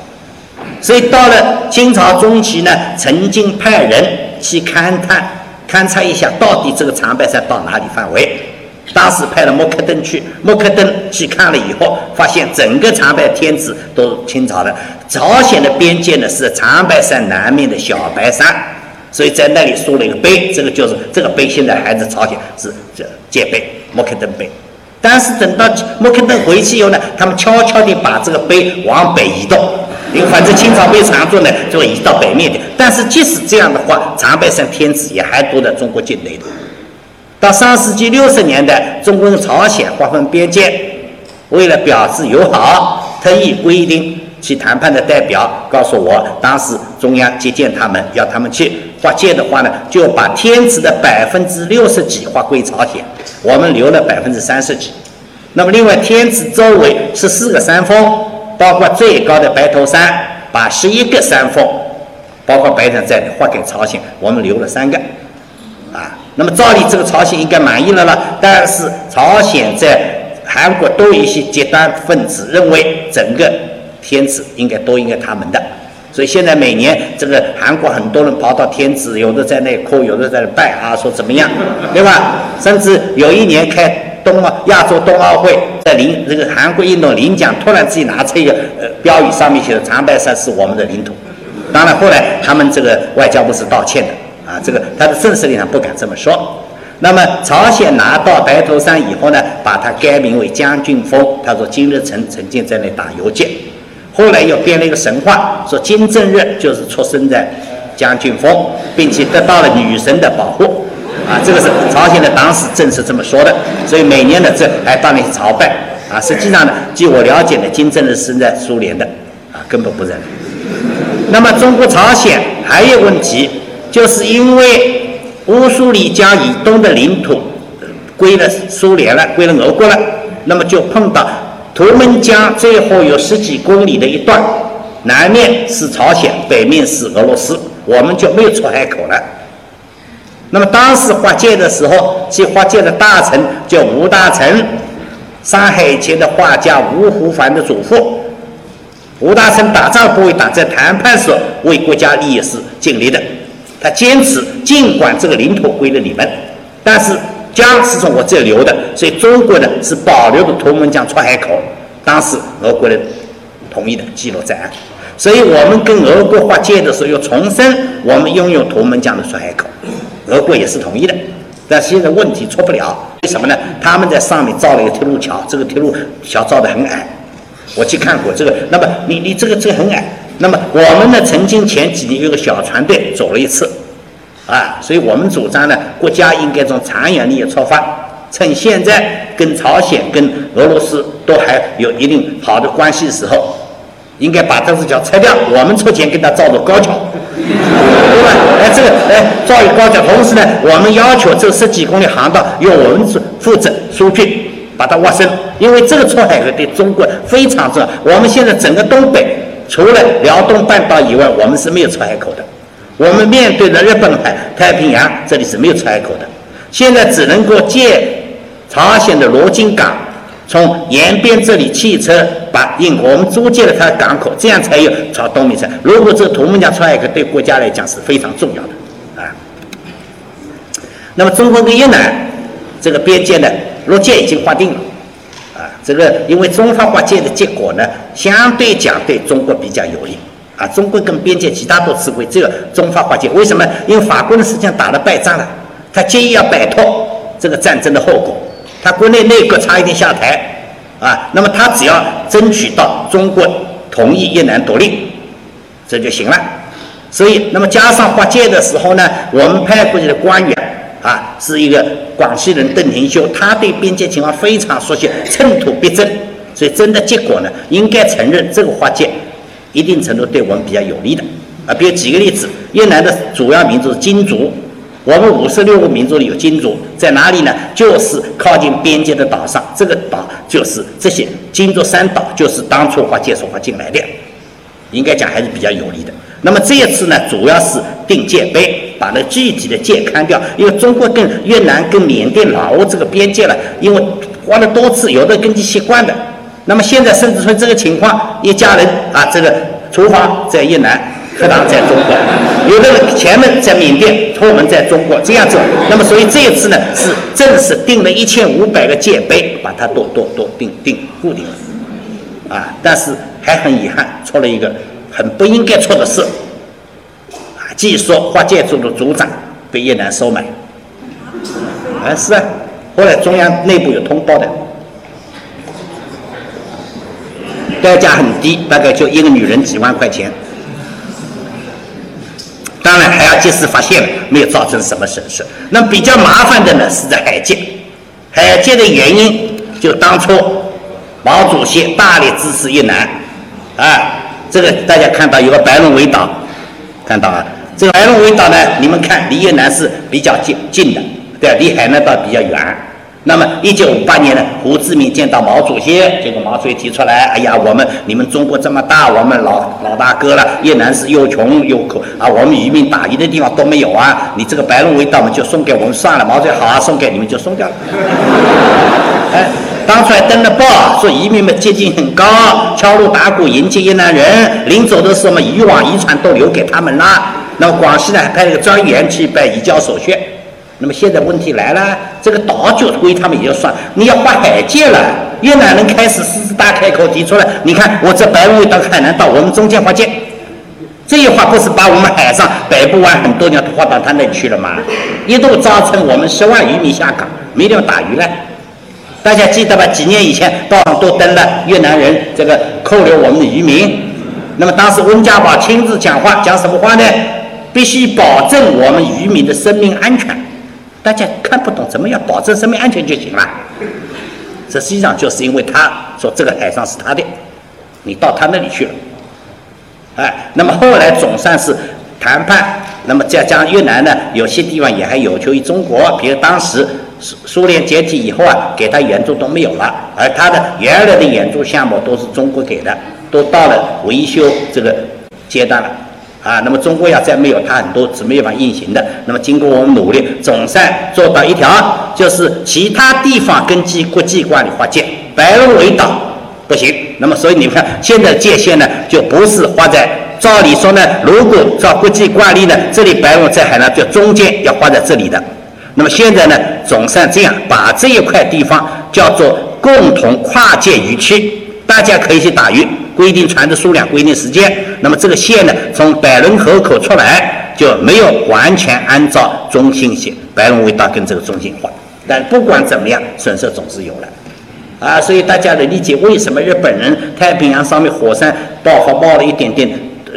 所以到了清朝中期呢，曾经派人去勘探、勘察一下，到底这个长白山到哪里范围。当时派了莫克登去，莫克登去看了以后，发现整个长白天子都是清朝的，朝鲜的边界呢是长白山南面的小白山，所以在那里竖了一个碑，这个就是这个碑现在还是朝鲜是这界碑莫克登碑。但是等到莫克登回去以后呢，他们悄悄地把这个碑往北移动，因为反正清朝被常住呢，就移到北面的。但是即使这样的话，长白山天子也还都在中国境内的。到上世纪六十年代，中国朝鲜划分边界，为了表示友好，特意规定去谈判的代表告诉我，当时中央接见他们，要他们去划界的话呢，就把天子的百分之六十几划归朝鲜，我们留了百分之三十几。那么另外，天子周围十四个山峰，包括最高的白头山，把十一个山峰，包括白头山在内划给朝鲜，我们留了三个。啊那么照理这个朝鲜应该满意了了，但是朝鲜在韩国都有一些极端分子认为整个天子应该都应该他们的，所以现在每年这个韩国很多人跑到天子，有的在那哭，有的在那拜啊，说怎么样，对吧？甚至有一年开冬奥亚洲冬奥会，在领这个韩国运动领奖，突然自己拿出一个呃标语，上面写的长白山是我们的领土。当然后来他们这个外交部是道歉的。啊，这个他的正式立场不敢这么说。那么朝鲜拿到白头山以后呢，把它改名为将军峰。他说金日成曾经在那打游击，后来又编了一个神话，说金正日就是出生在将军峰，并且得到了女神的保护。啊，这个是朝鲜的党史正是这么说的。所以每年的这还到那朝拜。啊，实际上呢，据我了解呢，金正日是在苏联的，啊，根本不认。那么中国朝鲜还有问题。就是因为乌苏里江以东的领土归了苏联了，归了俄国了，那么就碰到图们江最后有十几公里的一段，南面是朝鲜，北面是俄罗斯，我们就没有出海口了。那么当时划界的时候，去划界的大臣叫吴大成，上海以前的画家吴湖凡的祖父。吴大成打仗不会打，在谈判时为国家利益是尽力的。他坚持，尽管这个领土归了你们，但是江是从我这流的，所以中国呢是保留的图们江出海口。当时俄国人同意的，记录在案。所以我们跟俄国划界的时候，又重申我们拥有图们江的出海口，俄国也是同意的。但现在问题出不了，为什么呢？他们在上面造了一个铁路桥，这个铁路桥造的很矮，我去看过这个。那么你你这个这个很矮。那么我们呢？曾经前几年有个小船队走了一次，啊，所以我们主张呢，国家应该从长远利益出发，趁现在跟朝鲜、跟俄罗斯都还有一定好的关系的时候，应该把这只桥拆掉，我们出钱给他造座高桥，对吧？哎，这个哎，造一高桥，同时呢，我们要求这十几公里航道由我们负责疏浚，把它挖深，因为这个出海口对中国非常重要。我们现在整个东北。除了辽东半岛以外，我们是没有出海口的。我们面对的日本海、太平洋，这里是没有出海口的。现在只能够借朝鲜的罗津港，从延边这里汽车把运我们租借了它的港口，这样才有朝东面走。如果这个图们江出海口对国家来讲是非常重要的啊。那么中国跟越南这个边界呢，路界已经划定了啊。这个因为中法划界的结果呢，相对讲对中国比较有利啊。中国跟边界其他都吃亏，只有中法划界。为什么？因为法国人实际上打了败仗了，他急于要摆脱这个战争的后果，他国内内阁差一点下台啊。那么他只要争取到中国同意越南独立，这就行了。所以，那么加上划界的时候呢，我们派过去的官员。啊，是一个广西人邓廷修，他对边界情况非常熟悉，寸土必争，所以真的结果呢，应该承认这个划界一定程度对我们比较有利的。啊，比如举个例子，越南的主要民族是金族，我们五十六个民族里有金族，在哪里呢？就是靠近边界的岛上，这个岛就是这些金族三岛，就是当初划界所划进来的，应该讲还是比较有利的。那么这一次呢，主要是定界碑，把那具体的界砍掉，因为中国跟越南、跟缅甸、老挝这个边界了，因为花了多次，有的根据习惯的。那么现在甚至说这个情况，一家人啊，这个厨房在越南，课堂在中国，有的人前门在缅甸，后门在中国，这样子。那么所以这一次呢，是正式定了一千五百个界碑，把它都都都定定固定了。啊，但是还很遗憾，出了一个很不应该出的事。啊，据说华建筑的组长被越南收买。啊，是啊，后来中央内部有通报的。代价很低，大概就一个女人几万块钱。当然还要及时发现，没有造成什么损失。那比较麻烦的呢是在海界，海界的原因就当初毛主席大力支持越南，啊，这个大家看到有个白龙尾岛，看到啊，这个白龙尾岛呢，你们看离越南是比较近近的，对，离海南岛比较远。那么，一九五八年呢，胡志明见到毛主席，结果毛主席提出来，哎呀，我们你们中国这么大，我们老老大哥了，越南是又穷又苦啊，我们渔民打鱼的地方都没有啊，你这个白龙围岛嘛，就送给我们算了。毛主席好啊，送给你们就送掉了。哎，当初还登了报，说渔民们接近很高，敲锣打鼓迎接越南人，临走的时候嘛，渔网渔船都留给他们了。那么广西呢，还派了个专员去办移交手续。那么现在问题来了，这个岛就归他们也就算，你要划海界了。越南人开始狮子大开口提出来，你看我这白龙到海南岛，我们中间划界，这一划不是把我们海上北部湾很多地方都划到他那去了吗？一度造成我们十万渔民下岗，没地方打鱼了。大家记得吧？几年以前报上都登了越南人这个扣留我们的渔民。那么当时温家宝亲自讲话，讲什么话呢？必须保证我们渔民的生命安全。大家看不懂，怎么样保证生命安全就行了？实际上就是因为他说这个海上是他的，你到他那里去了，哎，那么后来总算是谈判，那么再加上越南呢，有些地方也还有求于中国，比如当时苏苏联解体以后啊，给他援助都没有了，而他的原来的援助项目都是中国给的，都到了维修这个阶段了。啊，那么中国要再没有它很多是没有法运行的。那么经过我们努力，总算做到一条，就是其他地方根据国际惯例划界，白龙围岛不行。那么所以你们看，现在界限呢，就不是划在，照理说呢，如果照国际惯例呢，这里白龙在海南就中间要划在这里的。那么现在呢，总算这样把这一块地方叫做共同跨界渔区，大家可以去打鱼。规定船的数量，规定时间。那么这个线呢，从百伦河口出来就没有完全按照中心线，白龙尾岛跟这个中心画。但不管怎么样，损失总是有了啊。所以大家能理解为什么日本人太平洋上面火山爆发冒了一点点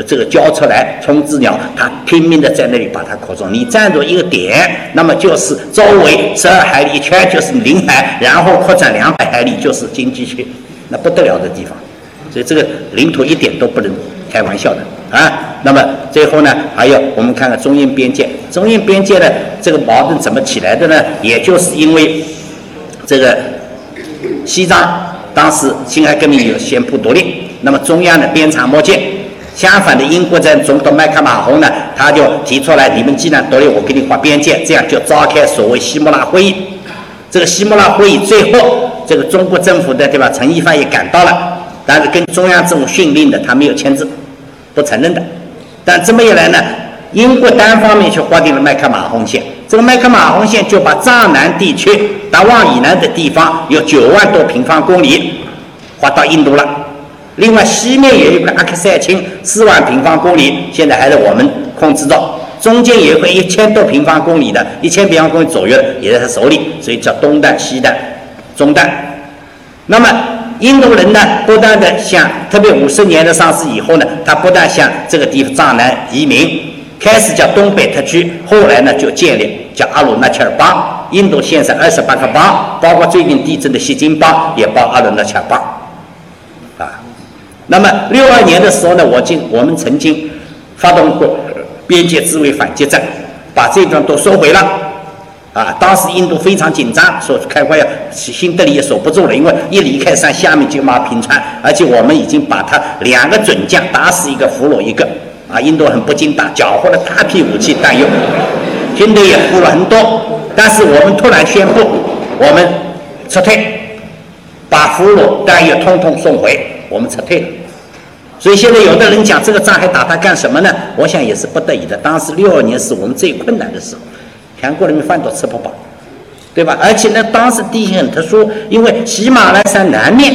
这个交出来，冲之鸟，他拼命的在那里把它扩张。你站住一个点，那么就是周围十二海里一圈就是领海，然后扩展两百海里就是经济区，那不得了的地方。所以这个领土一点都不能开玩笑的啊！那么最后呢，还有我们看看中印边界，中印边界呢，这个矛盾怎么起来的呢？也就是因为这个西藏当时辛亥革命有宣布独立，那么中央呢鞭长莫及。相反的，英国在总统麦克马洪呢，他就提出来：你们既然独立，我给你划边界，这样就召开所谓西莫拉会议。这个西莫拉会议最后，这个中国政府的对吧？陈一帆也赶到了。但是跟中央政府训令的，他没有签字，不承认的。但这么一来呢，英国单方面去划定了麦克马洪线，这个麦克马洪线就把藏南地区达旺以南的地方有九万多平方公里划到印度了。另外西面也有个阿克塞钦四万平方公里，现在还在我们控制着。中间有个一千多平方公里的，一千平方公里左右的也在他手里，所以叫东段、西段、中段。那么。印度人呢，不断的向，特别五十年的上市以后呢，他不断向这个地方藏南移民，开始叫东北特区，后来呢就建立叫阿鲁纳切尔邦。印度现在二十八个邦，包括最近地震的锡金邦也包阿鲁纳切尔邦，啊，那么六二年的时候呢，我经我们曾经发动过边界自卫反击战，把这段都收回了。啊，当时印度非常紧张，说开会要新德里也守不住了，因为一离开山，下面就马平川，而且我们已经把他两个准将打死一个，俘虏一个，啊，印度很不经大，缴获了大批武器弹药，军队也付了很多。但是我们突然宣布，我们撤退，把俘虏弹药通通送回，我们撤退了。所以现在有的人讲这个仗还打它干什么呢？我想也是不得已的。当时六二年是我们最困难的时候，全国人民饭都吃不饱，对吧？而且呢，当时地形很特殊，因为喜马拉雅山南面，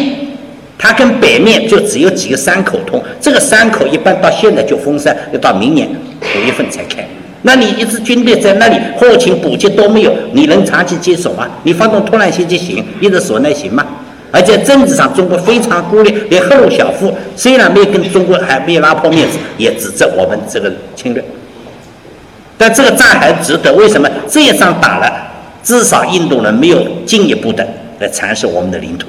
它跟北面就只有几个山口通，这个山口一般到现在就封山，要到明年五月份才开。那你一支军队在那里，后勤补给都没有，你能长期接手吗？你发动突然袭击行，一直守那行吗？而且政治上，中国非常孤立，连赫鲁晓夫虽然没有跟中国还没有拉破面子，也指责我们这个侵略。但这个仗还值得，为什么？这一仗打了，至少印度人没有进一步的来蚕食我们的领土，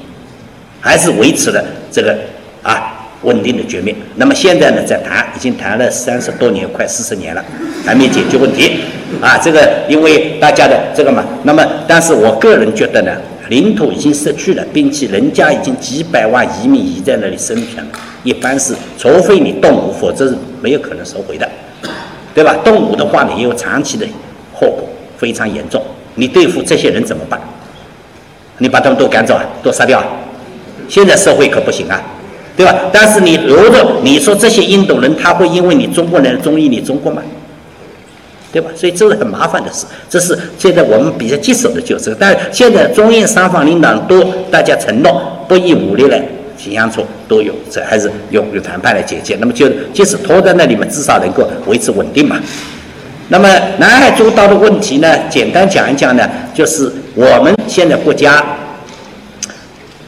还是维持了这个啊稳定的局面。那么现在呢，在谈，已经谈了三十多年，快四十年了，还没解决问题啊。这个因为大家的这个嘛，那么但是我个人觉得呢。领土已经失去了，并且人家已经几百万移民已在那里生存，一般是除非你动武，否则是没有可能收回的，对吧？动武的话呢，也有长期的后果，非常严重。你对付这些人怎么办？你把他们都赶走啊，都杀掉啊？现在社会可不行啊，对吧？但是你如果你说这些印度人，他会因为你中国人中意你中国吗？对吧？所以这是很麻烦的事。这是现在我们比较棘手的就是。但现在中印三方领导人都大家承诺不以武力来形象处，都有这还是用用谈判来解决。那么就即使拖在那里嘛，至少能够维持稳定嘛。那么南海诸岛的问题呢，简单讲一讲呢，就是我们现在国家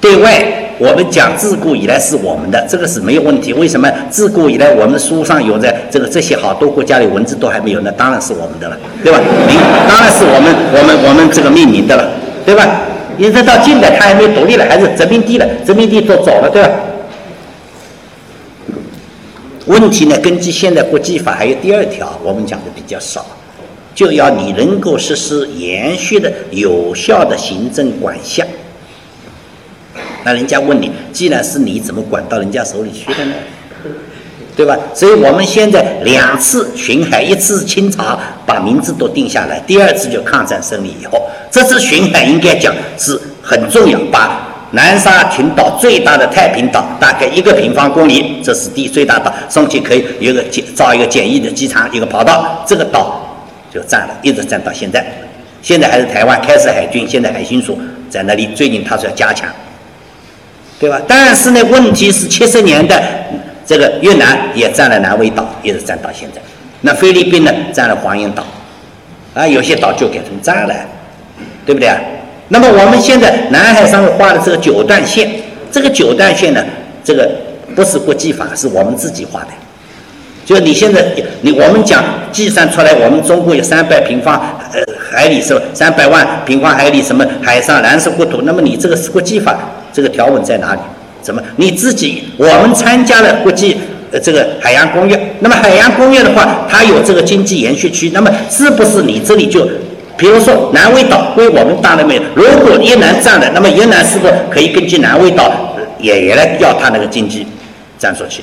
对外。我们讲自古以来是我们的，这个是没有问题。为什么自古以来我们书上有的这个这些好多国家的文字都还没有？那当然是我们的了，对吧？当然是我们我们我们这个命名的了，对吧？一直到近代，他还没独立了，还是殖民地了，殖民地都走了，对吧？问题呢，根据现在国际法还有第二条，我们讲的比较少，就要你能够实施延续的有效的行政管辖。那人家问你，既然是你，怎么管到人家手里去的呢？对吧？所以我们现在两次巡海，一次清查把名字都定下来，第二次就抗战胜利以后，这次巡海应该讲是很重要，把南沙群岛最大的太平岛，大概一个平方公里，这是第最大岛，送去可以有个简造一个简易的机场，一个跑道，这个岛就占了，一直占到现在。现在还是台湾开始海军，现在海巡署在那里，最近他说要加强。对吧？但是呢，问题是七十年代，这个越南也占了南威岛，一直占到现在。那菲律宾呢，占了黄岩岛，啊，有些岛就改成占了，对不对啊？那么我们现在南海上面画的这个九段线，这个九段线呢，这个不是国际法，是我们自己画的。就你现在，你我们讲计算出来，我们中国有三百平方呃海里是三百万平方海里什么海上蓝色国土，那么你这个是国际法。这个条文在哪里？怎么你自己？我们参加了国际呃这个海洋公约，那么海洋公约的话，它有这个经济延续区，那么是不是你这里就，比如说南威岛归我们大了没有？如果越南占了，那么越南是不是可以根据南威岛也也来要它那个经济占索区？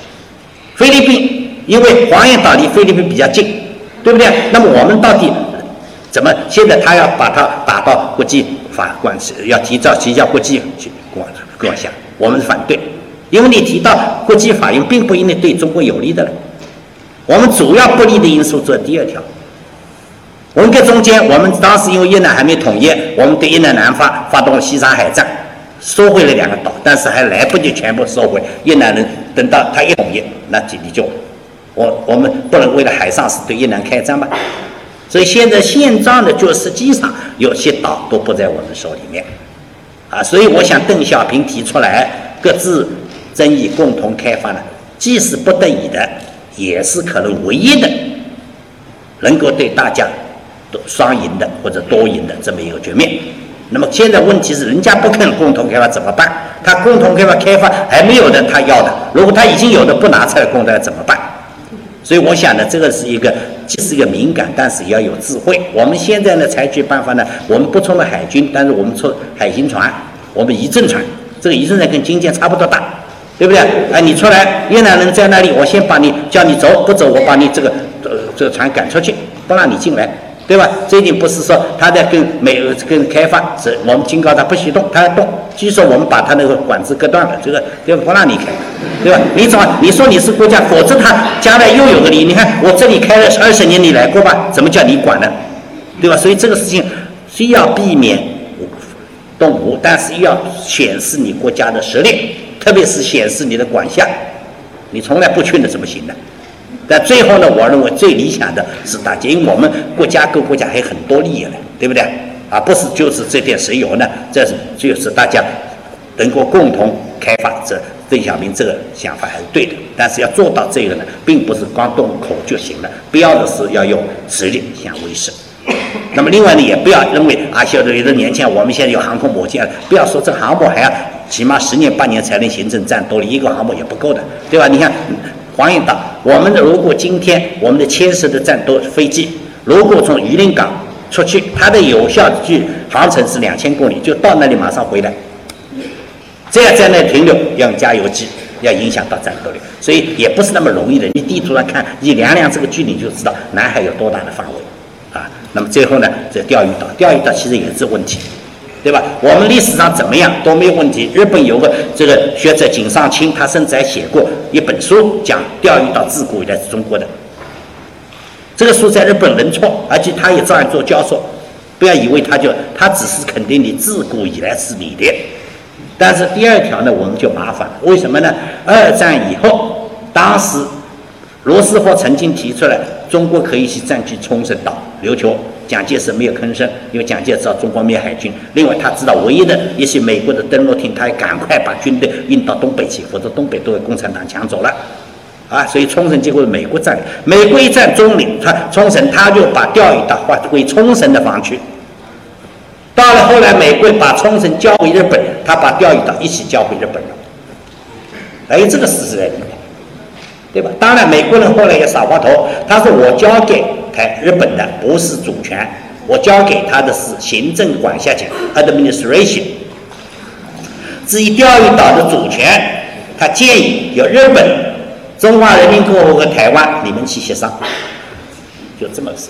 菲律宾因为黄岩岛离菲律宾比较近，对不对？那么我们到底怎么现在他要把它打到国际？法官是要提交提交国际去管管辖，我们反对，因为你提到国际法院，并不一定对中国有利的了。我们主要不利的因素做第二条。文革中间，我们当时因为越南还没统一，我们对越南南方发动了西沙海战，收回了两个岛，但是还来不及全部收回。越南人等到他一统一，那就你就我我们不能为了海上事对越南开战吧？所以现在现状呢，就实际上有些岛都不在我们手里面，啊，所以我想邓小平提出来各自争议共同开发呢，既是不得已的，也是可能唯一的，能够对大家都双赢的或者多赢的这么一个局面。那么现在问题是，人家不肯共同开发怎么办？他共同开发开发还没有的，他要的；如果他已经有的不拿出来共同怎么办？所以我想呢，这个是一个既是一个敏感，但是也要有智慧。我们现在呢，采取办法呢，我们不冲了海军，但是我们冲海行船，我们一阵船，这个一阵船跟军舰差不多大，对不对？啊，你出来，越南人在那里，我先把你叫你走，不走我把你这个呃这个船赶出去，不让你进来，对吧？这一点不是说他在跟美跟开发，是我们警告他不许动，他要动，据说我们把他那个管子割断了，这个就不让你开，对吧？你怎么你说你是国家，否则他将来又有个理，你看我这里开了二十年，你来过吧？怎么叫你管呢？对吧？所以这个事情需要避免动武，但是又要显示你国家的实力。特别是显示你的管辖，你从来不去那怎么行呢？但最后呢，我认为最理想的是大家，因为我们国家各国家还有很多利益呢，对不对？而不是就是这点石油呢，这是就是大家能够共同开发。这邓小平这个想法还是对的，但是要做到这个呢，并不是光动口就行了，必要的是要用实力相威慑。那么另外呢，也不要认为啊，现在有的年轻人，我们现在有航空母舰，不要说这航母还要。起码十年八年才能形成战斗力，一个航母也不够的，对吧？你看黄岩岛，我们的如果今天我们的歼十的战斗飞机，如果从榆林港出去，它的有效距航程是两千公里，就到那里马上回来。这样在那停留要用加油机，要影响到战斗力，所以也不是那么容易的。你地图上看，你量量这个距离就知道南海有多大的范围啊。那么最后呢，这钓鱼岛，钓鱼岛其实也是问题。对吧？我们历史上怎么样都没有问题。日本有个这个学者井上清，他甚至还写过一本书，讲钓鱼岛自古以来是中国的。这个书在日本人错，而且他也照样做教授。不要以为他就他只是肯定你自古以来是你的。但是第二条呢，我们就麻烦了。为什么呢？二战以后，当时罗斯福曾经提出来，中国可以去占据冲绳岛、琉球。蒋介石没有吭声，因为蒋介石知道中国没有海军。另外，他知道唯一的一些美国的登陆艇，他要赶快把军队运到东北去，否则东北都被共产党抢走了。啊，所以冲绳结果是美国占领。美国一占中领，他冲绳，他就把钓鱼岛划归冲绳的防区。到了后来，美国把冲绳交给日本，他把钓鱼岛一起交给日本了。哎，这个事实在里面，对吧？当然，美国人后来也耍滑头，他说我交给。台日本的不是主权，我交给他的是行政管辖权 （administration）。至于钓鱼岛的主权，他建议由日本、中华人民共和国和、台湾你们去协商，就这么个事。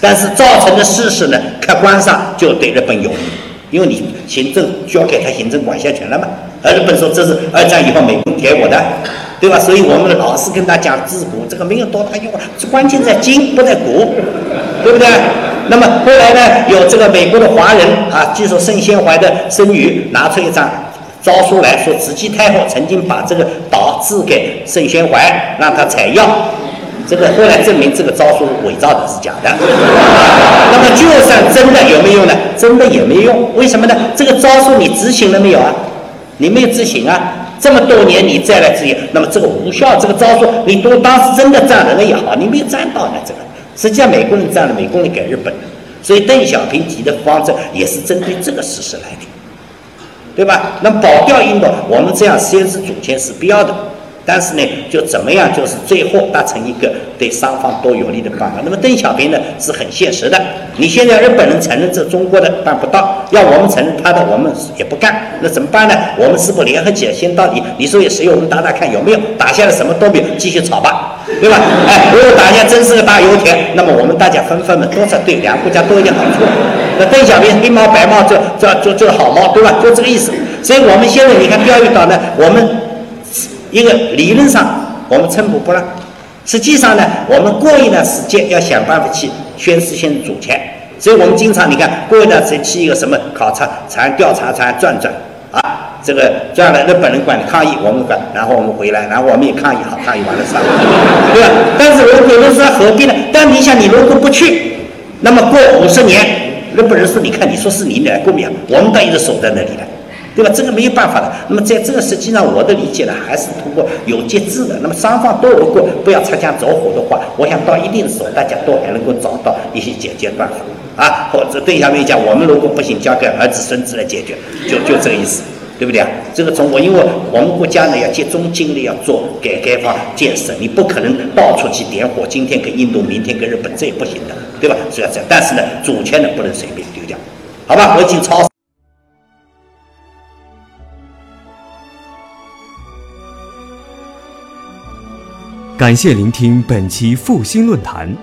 但是造成的事实呢，客观上就对日本有利，因为你行政交给他行政管辖权了嘛。而日本说这是二战以后美国给我的。对吧？所以我们老是跟他讲治国，这个没有多大用，关键在金不在国，对不对？那么后来呢，有这个美国的华人啊，据说盛宣怀的孙女拿出一张诏书来说，慈禧太后曾经把这个岛赐给盛宣怀，让他采药。这个后来证明这个招数伪造的是假的。那么就算真的有没有用呢？真的也没用。为什么呢？这个招数你执行了没有啊？你没有执行啊？这么多年你再来执行，那么这个无效，这个招数你都当时真的占了那也好，你没有占到呢。这个实际上美国人占了，美国人给日本的，所以邓小平提的方针也是针对这个事实来的，对吧？那保钓运动，我们这样先是主权是必要的。但是呢，就怎么样，就是最后达成一个对双方都有利的办法。那么邓小平呢是很现实的。你现在日本人承认这中国的办不到，要我们承认他的，我们也不干。那怎么办呢？我们是不联合起来，先到底你说有谁？我们打打看有没有打下来，什么都没有，继续吵吧，对吧？哎，如果打下真是个大油田，那么我们大家分分嘛，多少对两个国家都有点好处。那邓小平黑猫白猫，这这这这好猫，对吧？就这个意思。所以我们现在你看钓鱼岛呢，我们。一个理论上我们寸步不让，实际上呢，我们过一段时间要想办法去宣示现主权，所以我们经常你看过一段时间去一个什么考察船调查船转转啊，这个这样的日本人管抗议，我们管，然后我们回来，然后我们也抗议好，抗议完了是吧？对吧？但是如果有的时候何必呢？但你想，你如果不去，那么过五十年，日本人说，你看你说是你来过命，我们倒一直守在那里了。对吧？这个没有办法的。那么在这个实际上，我的理解呢，还是通过有节制的。那么双方都如果不要擦枪走火的话，我想到一定的时候，大家都还能够找到一些解决办法啊。或者对下面讲，我们如果不行，交给儿子孙子来解决，就就这个意思，对不对啊？这个从我，因为我们国家呢要集中精力要做改革开放建设，你不可能到处去点火，今天跟印度，明天跟日本，这也不行的，对吧？是要这样。但是呢，主权呢不能随便丢掉，好吧？我已经超。感谢聆听本期复兴论坛。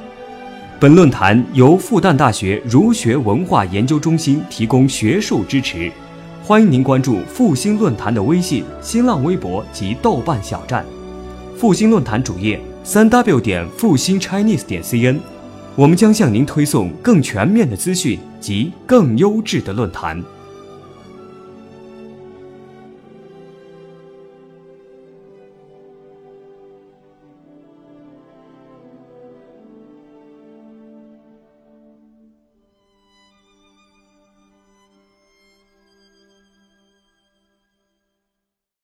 本论坛由复旦大学儒学文化研究中心提供学术支持，欢迎您关注复兴论坛的微信、新浪微博及豆瓣小站。复兴论坛主页：三 w 点复兴 Chinese 点 cn。我们将向您推送更全面的资讯及更优质的论坛。